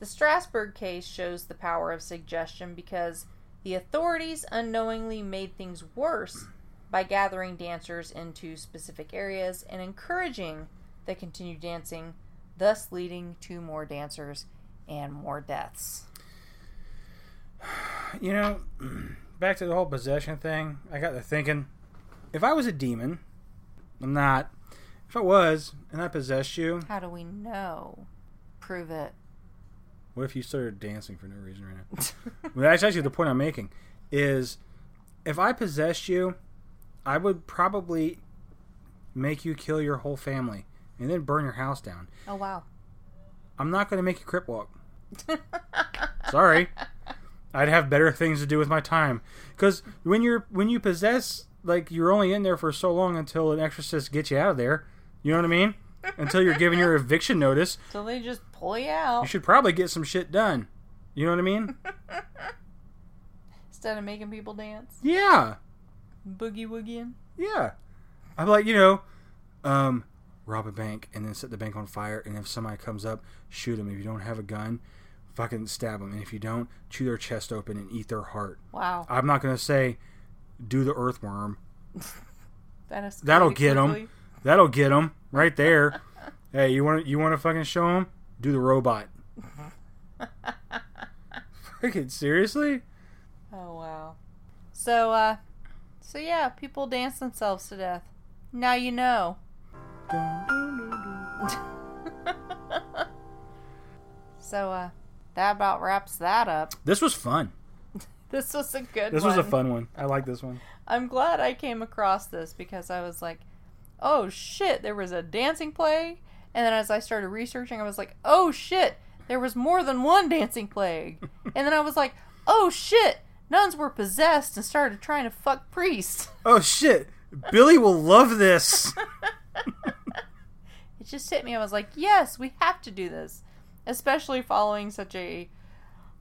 The Strasbourg case shows the power of suggestion because the authorities unknowingly made things worse by gathering dancers into specific areas and encouraging the continued dancing, thus leading to more dancers and more deaths. (sighs) You know, (clears throat) back to the whole possession thing, I got to thinking if I was a demon, I'm not. If I was, and I possessed you, How do we know? Prove it. What if you started dancing for no reason right now? (laughs) well, that's actually the point I'm making. Is if I possessed you I would probably make you kill your whole family and then burn your house down. Oh wow. I'm not going to make you crip walk. Sorry. I'd have better things to do with my time. Because when you're when you possess, like you're only in there for so long until an exorcist gets you out of there. You know what I mean? Until you're given your eviction notice, (laughs) So they just pull you out you should probably get some shit done. You know what I mean? (laughs) instead of making people dance, Yeah, boogie woogieing. yeah. I'm like, you know, um, rob a bank and then set the bank on fire, and if somebody comes up, shoot them. If you don't have a gun, fucking stab them, and if you don't, chew their chest open and eat their heart. Wow, I'm not gonna say do the earthworm. (laughs) that is That'll get them. That'll get them right there. hey, you want you want to fucking show them? Do the robot. (laughs) Fucking seriously? Oh wow. So uh, so yeah, people dance themselves to death. Now you know. (laughs) So uh, that about wraps that up. This was fun. (laughs) This was a good. This one. was a fun one. I like this one. I'm glad I came across this because I was like, oh shit, there was a dancing plague. And then as I started researching, I was like, oh shit, there was more than one dancing plague. (laughs) and then I was like, oh shit, nuns were possessed and started trying to fuck priests. Oh shit! Billy will love this. (laughs) It just hit me. I was like, yes, we have to do this. Especially following such a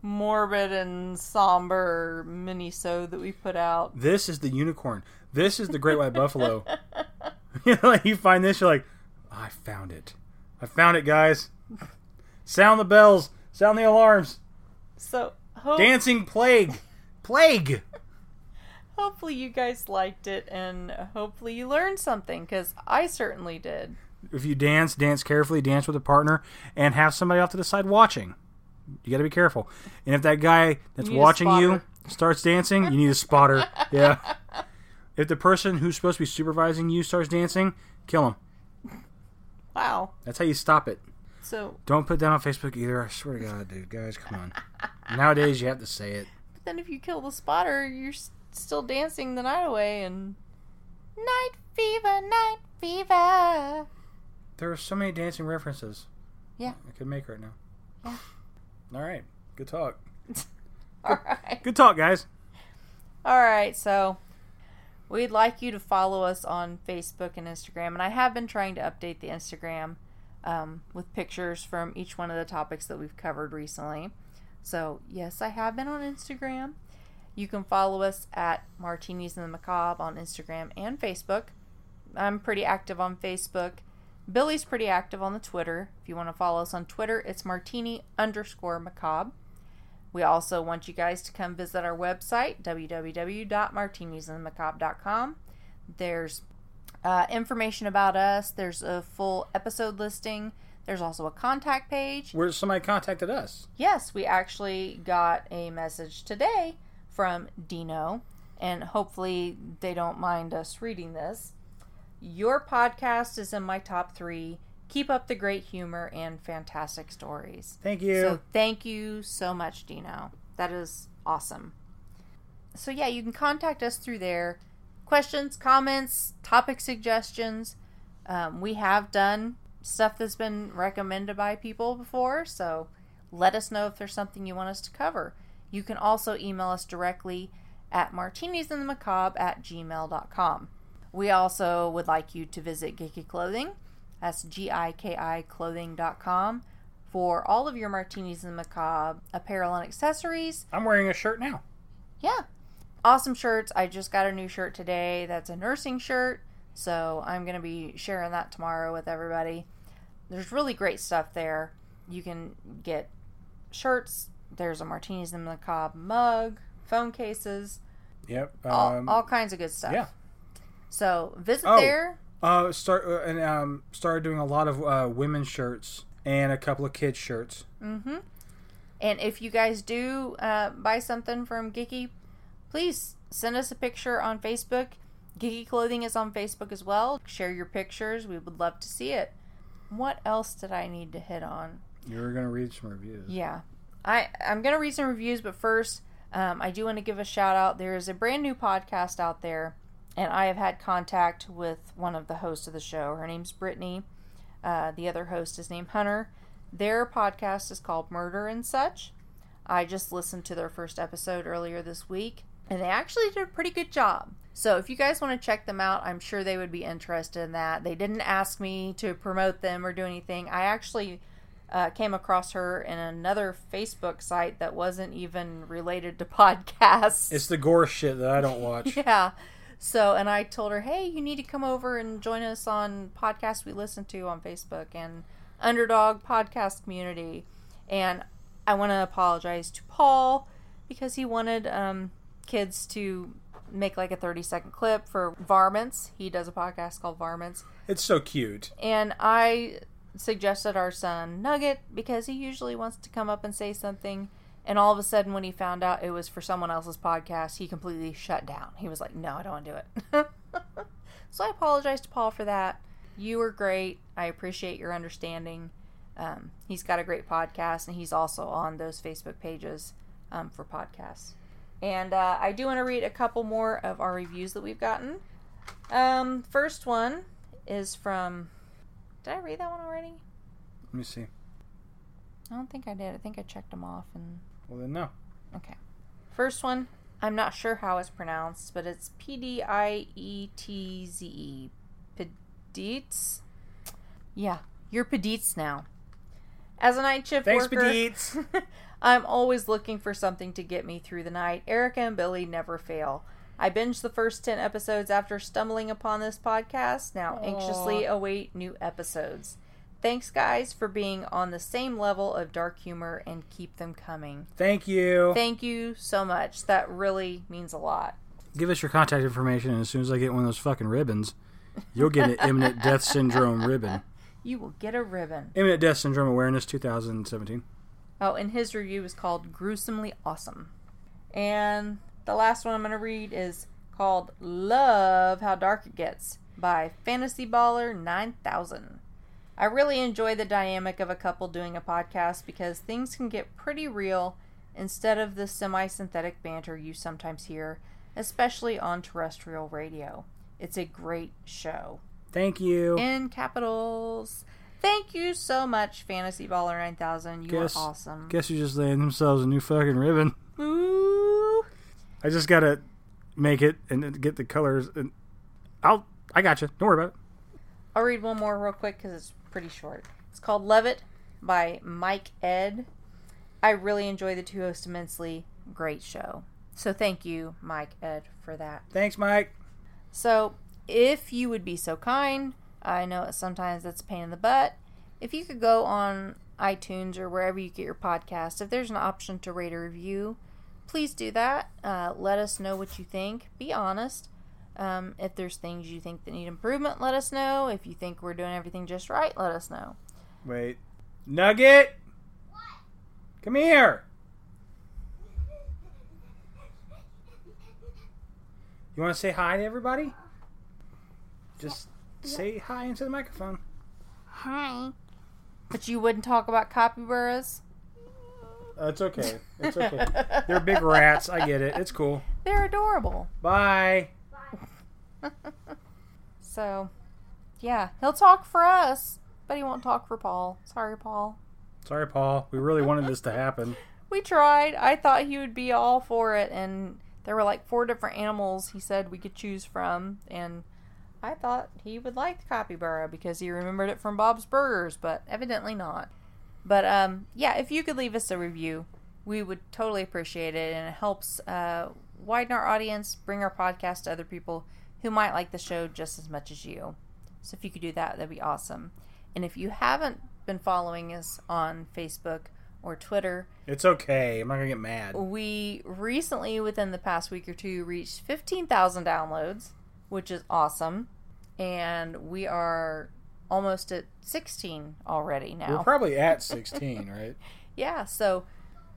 morbid and somber mini-sode that we put out. This is the unicorn. This is the great white buffalo. (laughs) (laughs) you know, like you find this, you're like, I found it. I found it, guys. Sound the bells. Sound the alarms. So, hope- Dancing plague. Plague. (laughs) hopefully you guys liked it and hopefully you learned something because I certainly did. If you dance, dance carefully, dance with a partner, and have somebody off to the side watching. You got to be careful. And if that guy that's watching you starts dancing, you need a spotter. (laughs) yeah. If the person who's supposed to be supervising you starts dancing, kill him. Wow. That's how you stop it. So Don't put that on Facebook either. I swear to God, dude. Guys, come on. (laughs) Nowadays, you have to say it. but then if you kill the spotter, you're still dancing the night away and night fever, night fever. There are so many dancing references. Yeah. I could make right now. Yeah. (sighs) All right. Good talk. (laughs) All right. Good talk, guys. All right, so we'd like you to follow us on Facebook and Instagram, and I have been trying to update the Instagram um, with pictures from each one of the topics that we've covered recently. So yes, I have been on Instagram. You can follow us at Martinis and the Macabre on Instagram and Facebook. I'm pretty active on Facebook. Billy's pretty active on the Twitter. If you want to follow us on Twitter, it's Martini underscore Macabre. We also want you guys to come visit our website, www.martinisandmacabre.com. There's uh, information about us, there's a full episode listing, there's also a contact page. Where somebody contacted us. Yes, we actually got a message today from Dino, and hopefully they don't mind us reading this. Your podcast is in my top three. Keep up the great humor and fantastic stories. Thank you. So thank you so much, Dino. That is awesome. So yeah, you can contact us through there. Questions, comments, topic suggestions. Um, we have done stuff that's been recommended by people before, so let us know if there's something you want us to cover. You can also email us directly at martinisandthemacabre at gmail.com. We also would like you to visit Geeky Clothing. That's clothing.com for all of your Martinis and Macabre apparel and accessories. I'm wearing a shirt now. Yeah. Awesome shirts. I just got a new shirt today that's a nursing shirt. So I'm going to be sharing that tomorrow with everybody. There's really great stuff there. You can get shirts. There's a Martinis and Macabre mug, phone cases, Yep. all, Um, all kinds of good stuff. yeah. So visit Oh. there. Uh, start uh, and um, started doing a lot of uh, women's shirts and a couple of kids shirts. Mm-hmm. And if you guys do uh, buy something from Geeky, please send us a picture on Facebook. Geeky Clothing is on Facebook as well. Share your pictures. We would love to see it. What else did I need to hit on? You're gonna read some reviews. Yeah, I I'm gonna read some reviews, but first, um, I do want to give a shout out. There is a brand new podcast out there, and I have had contact with one of the hosts of the show. Her name's Brittany. Uh, the other host is named Hunter. Their podcast is called Murder and Such. I just listened to their first episode earlier this week, and they actually did a pretty good job. So if you guys want to check them out, I'm sure they would be interested in that. They didn't ask me to promote them or do anything. I actually uh, came across her in another Facebook site that wasn't even related to (laughs) podcasts. It's the gore shit that I don't watch. (laughs) yeah. So, and I told her, hey, you need to come over and join us on podcasts we listen to on Facebook and Underdog Podcast Community. And I want to apologize to Paul because he wanted um, kids to make like a 30 second clip for Varmints. He does a podcast called Varmints. It's so cute. And I suggested our son Nugget because he usually wants to come up and say something. And all of a sudden, when he found out it was for someone else's podcast, he completely shut down. He was like, No, I don't want to do it. (laughs) so I apologize to Paul for that. You were great. I appreciate your understanding. Um, he's got a great podcast, and he's also on those Facebook pages um, for podcasts. And uh, I do want to read a couple more of our reviews that we've gotten. Um, first one is from. Did I read that one already? Let me see. I don't think I did. I think I checked them off and. Well, then no. Okay. First one, I'm not sure how it's pronounced, but it's P D I E T Z E. Pedites? Yeah, you're Pedites now. As a night shift Thanks, worker, Pedites. (laughs) I'm always looking for something to get me through the night. Erica and Billy never fail. I binged the first 10 episodes after stumbling upon this podcast. Now anxiously await new episodes. Thanks, guys, for being on the same level of dark humor and keep them coming. Thank you. Thank you so much. That really means a lot. Give us your contact information, and as soon as I get one of those fucking ribbons, you'll get an imminent death syndrome ribbon. (laughs) You will get a ribbon. Imminent death syndrome awareness 2017. Oh, and his review is called Gruesomely Awesome. And the last one I'm going to read is called Love How Dark It Gets by Fantasy Baller 9000. I really enjoy the dynamic of a couple doing a podcast because things can get pretty real instead of the semi synthetic banter you sometimes hear, especially on terrestrial radio. It's a great show. Thank you. In capitals. Thank you so much, Fantasy Baller 9000. You Guess- are awesome. Guess you just landed themselves a new fucking ribbon. Ooh. I just gotta make it and get the colors. And I'll. I got you. Don't worry about it. I'll read one more real quick because it's pretty short. It's called Love It by Mike Ed. I really enjoy the two hosts immensely. Great show. So thank you, Mike Ed, for that. Thanks, Mike. So if you would be so kind, I know sometimes that's a pain in the butt. If you could go on iTunes or wherever you get your podcast, if there's an option to rate a review, please do that. Uh, let us know what you think. Be honest. Um, if there's things you think that need improvement, let us know. If you think we're doing everything just right, let us know. Wait. Nugget! Come here! You want to say hi to everybody? Just say hi into the microphone. Hi. But you wouldn't talk about capybaras? Uh, it's okay. It's okay. (laughs) They're big rats. I get it. It's cool. They're adorable. Bye. (laughs) So, yeah, he'll talk for us, but he won't talk for Paul. Sorry, Paul. Sorry, Paul. We really wanted this to happen. (laughs) We tried. I thought he would be all for it, and there were like four different animals he said we could choose from, and I thought he would like the capybara because he remembered it from Bob's Burgers, but evidently not. But um, yeah, if you could leave us a review, we would totally appreciate it, and it helps uh, widen our audience, bring our podcast to other people who might like the show just as much as you. So if you could do that, that'd be awesome. And if you haven't been following us on Facebook or Twitter, It's okay. I'm not gonna get mad. we recently, within the past week or two, reached 15,000 downloads, which is awesome. And we are almost at 16 already now. We're probably at (laughs) 16, right? Yeah, so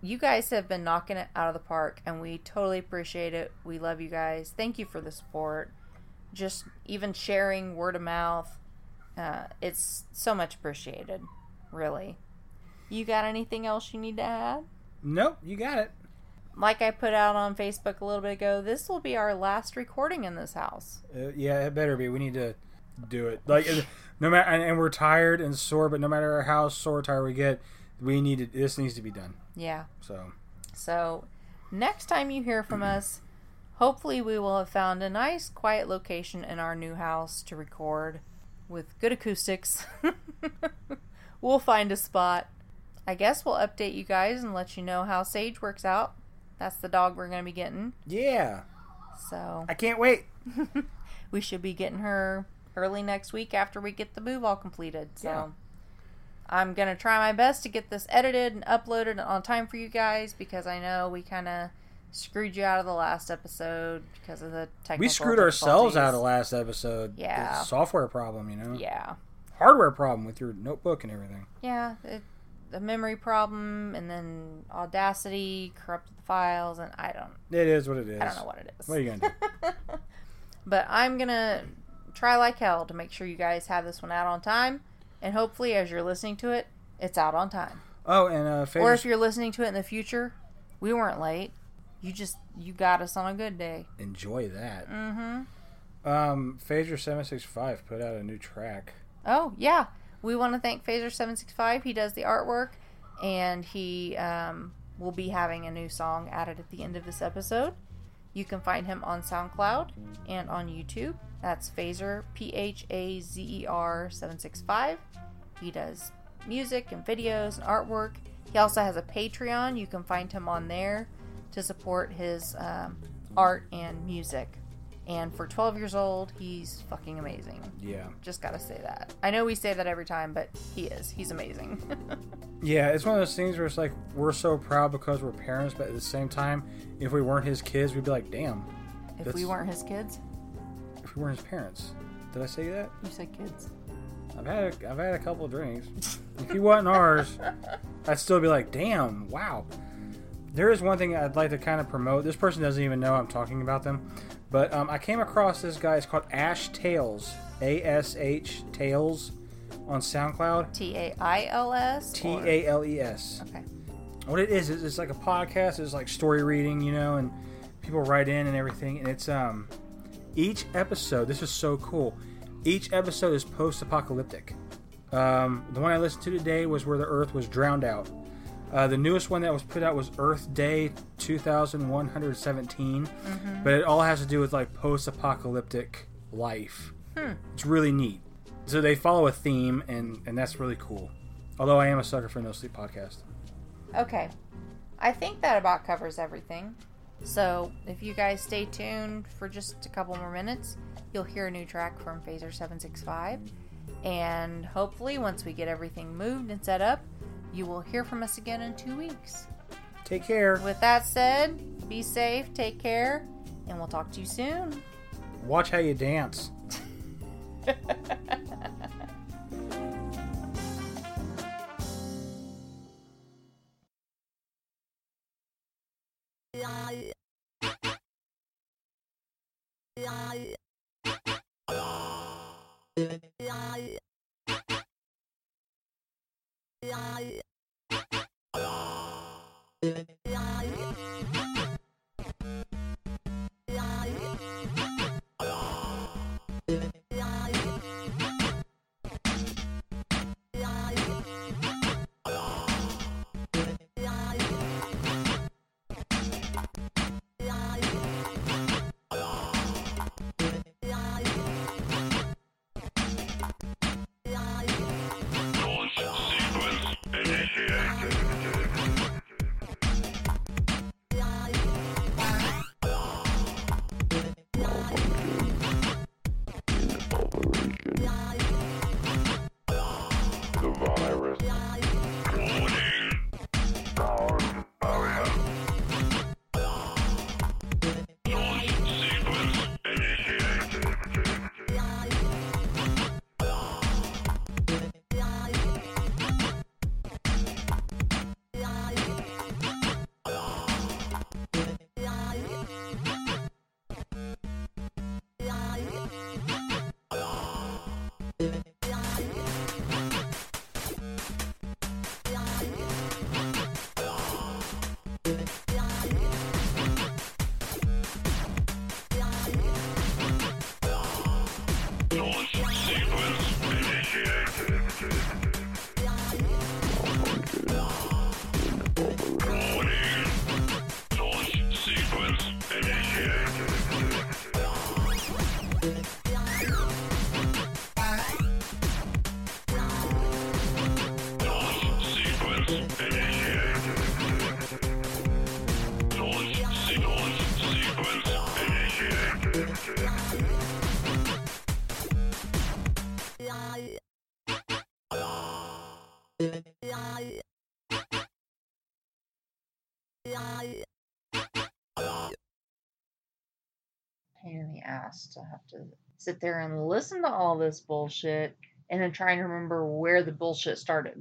you guys have been knocking it out of the park, and we totally appreciate it. We love you guys. Thank you for the support. Just even sharing word of mouth, uh, it's so much appreciated, really. You got anything else you need to add? Nope, you got it. like I put out on Facebook a little bit ago, this will be our last recording in this house. Uh, yeah, it better be. We need to do it. Like, no matter, and, and we're tired and sore, but no matter how sore tired we get, we need to. This needs to be done. Yeah. So, So, next time you hear from us, hopefully we will have found a nice, quiet location in our new house to record with good acoustics. (laughs) we'll find a spot. I guess we'll update you guys and let you know how Sage works out. That's the dog we're going to be getting. yeah, So, I can't wait. (laughs) we should be getting her early next week after we get the move all completed. So Yeah. I'm gonna try my best to get this edited and uploaded on time for you guys because I know we kind of screwed you out of the last episode because of the technical. We screwed ourselves out of difficulties. last episode. Yeah. A software problem, you know. Yeah, Hardware problem with your notebook and everything. yeah, it, the memory problem, and then Audacity corrupted the files, and I don't, It is what it is. I don't know what it is. What are you gonna do? (laughs) but I'm gonna try like hell to make sure you guys have this one out on time, and hopefully, as you're listening to it, it's out on time. Oh, and uh, Or if you're listening to it in the future, we weren't late. You just you got us on a good day. enjoy that. Mm-hmm. Um, Phaser seven six five put out a new track. Oh yeah, we want to thank Phaser seven six five. He does the artwork, and he um, will be having a new song added at the end of this episode. You can find him on SoundCloud and on YouTube. That's Phaser P H A Z E R seven six five. He does music and videos and artwork. He also has a Patreon. You can find him on there to support his um, art and music. And for 12 years old, he's fucking amazing. Yeah, Just gotta say that. I know we say that every time, but he is. He's amazing. (laughs) yeah. It's one of those things where it's like we're so proud because we're parents, but at the same time, if we weren't his kids, we'd be like, damn. if That's- we weren't his kids, If we weren't his parents, did I say that? you said kids. I've had a, I've had a couple of drinks. if he wasn't ours, (laughs) I'd still be like, damn, wow. There is one thing I'd like to kind of promote. This person doesn't even know I'm talking about them, but um, I came across this guy. It's called Ash Tales, A S H Tales, on SoundCloud. T A I L S? T A L E S. Okay. What it is is it's like a podcast. It's like story reading, you know, and people write in and everything. And it's um each episode. This is so cool. Each episode is post-apocalyptic. Um, the one I listened to today was where the Earth was drowned out. Uh, the newest one that was put out was Earth Day 2117, but it all has to do with like post-apocalyptic life. Hmm. It's really neat. So they follow a theme, and and that's really cool. Although I am a sucker for no sleep podcast. Okay. I think that about covers everything. So if you guys stay tuned for just a couple more minutes, you'll hear a new track from Phaser 765. And hopefully, once we get everything moved and set up, you will hear from us again in two weeks. Take care. With that said, be safe, take care, and we'll talk to you soon. Watch how you dance. (laughs) ass to have to sit there and listen to all this bullshit and then try and remember where the bullshit started.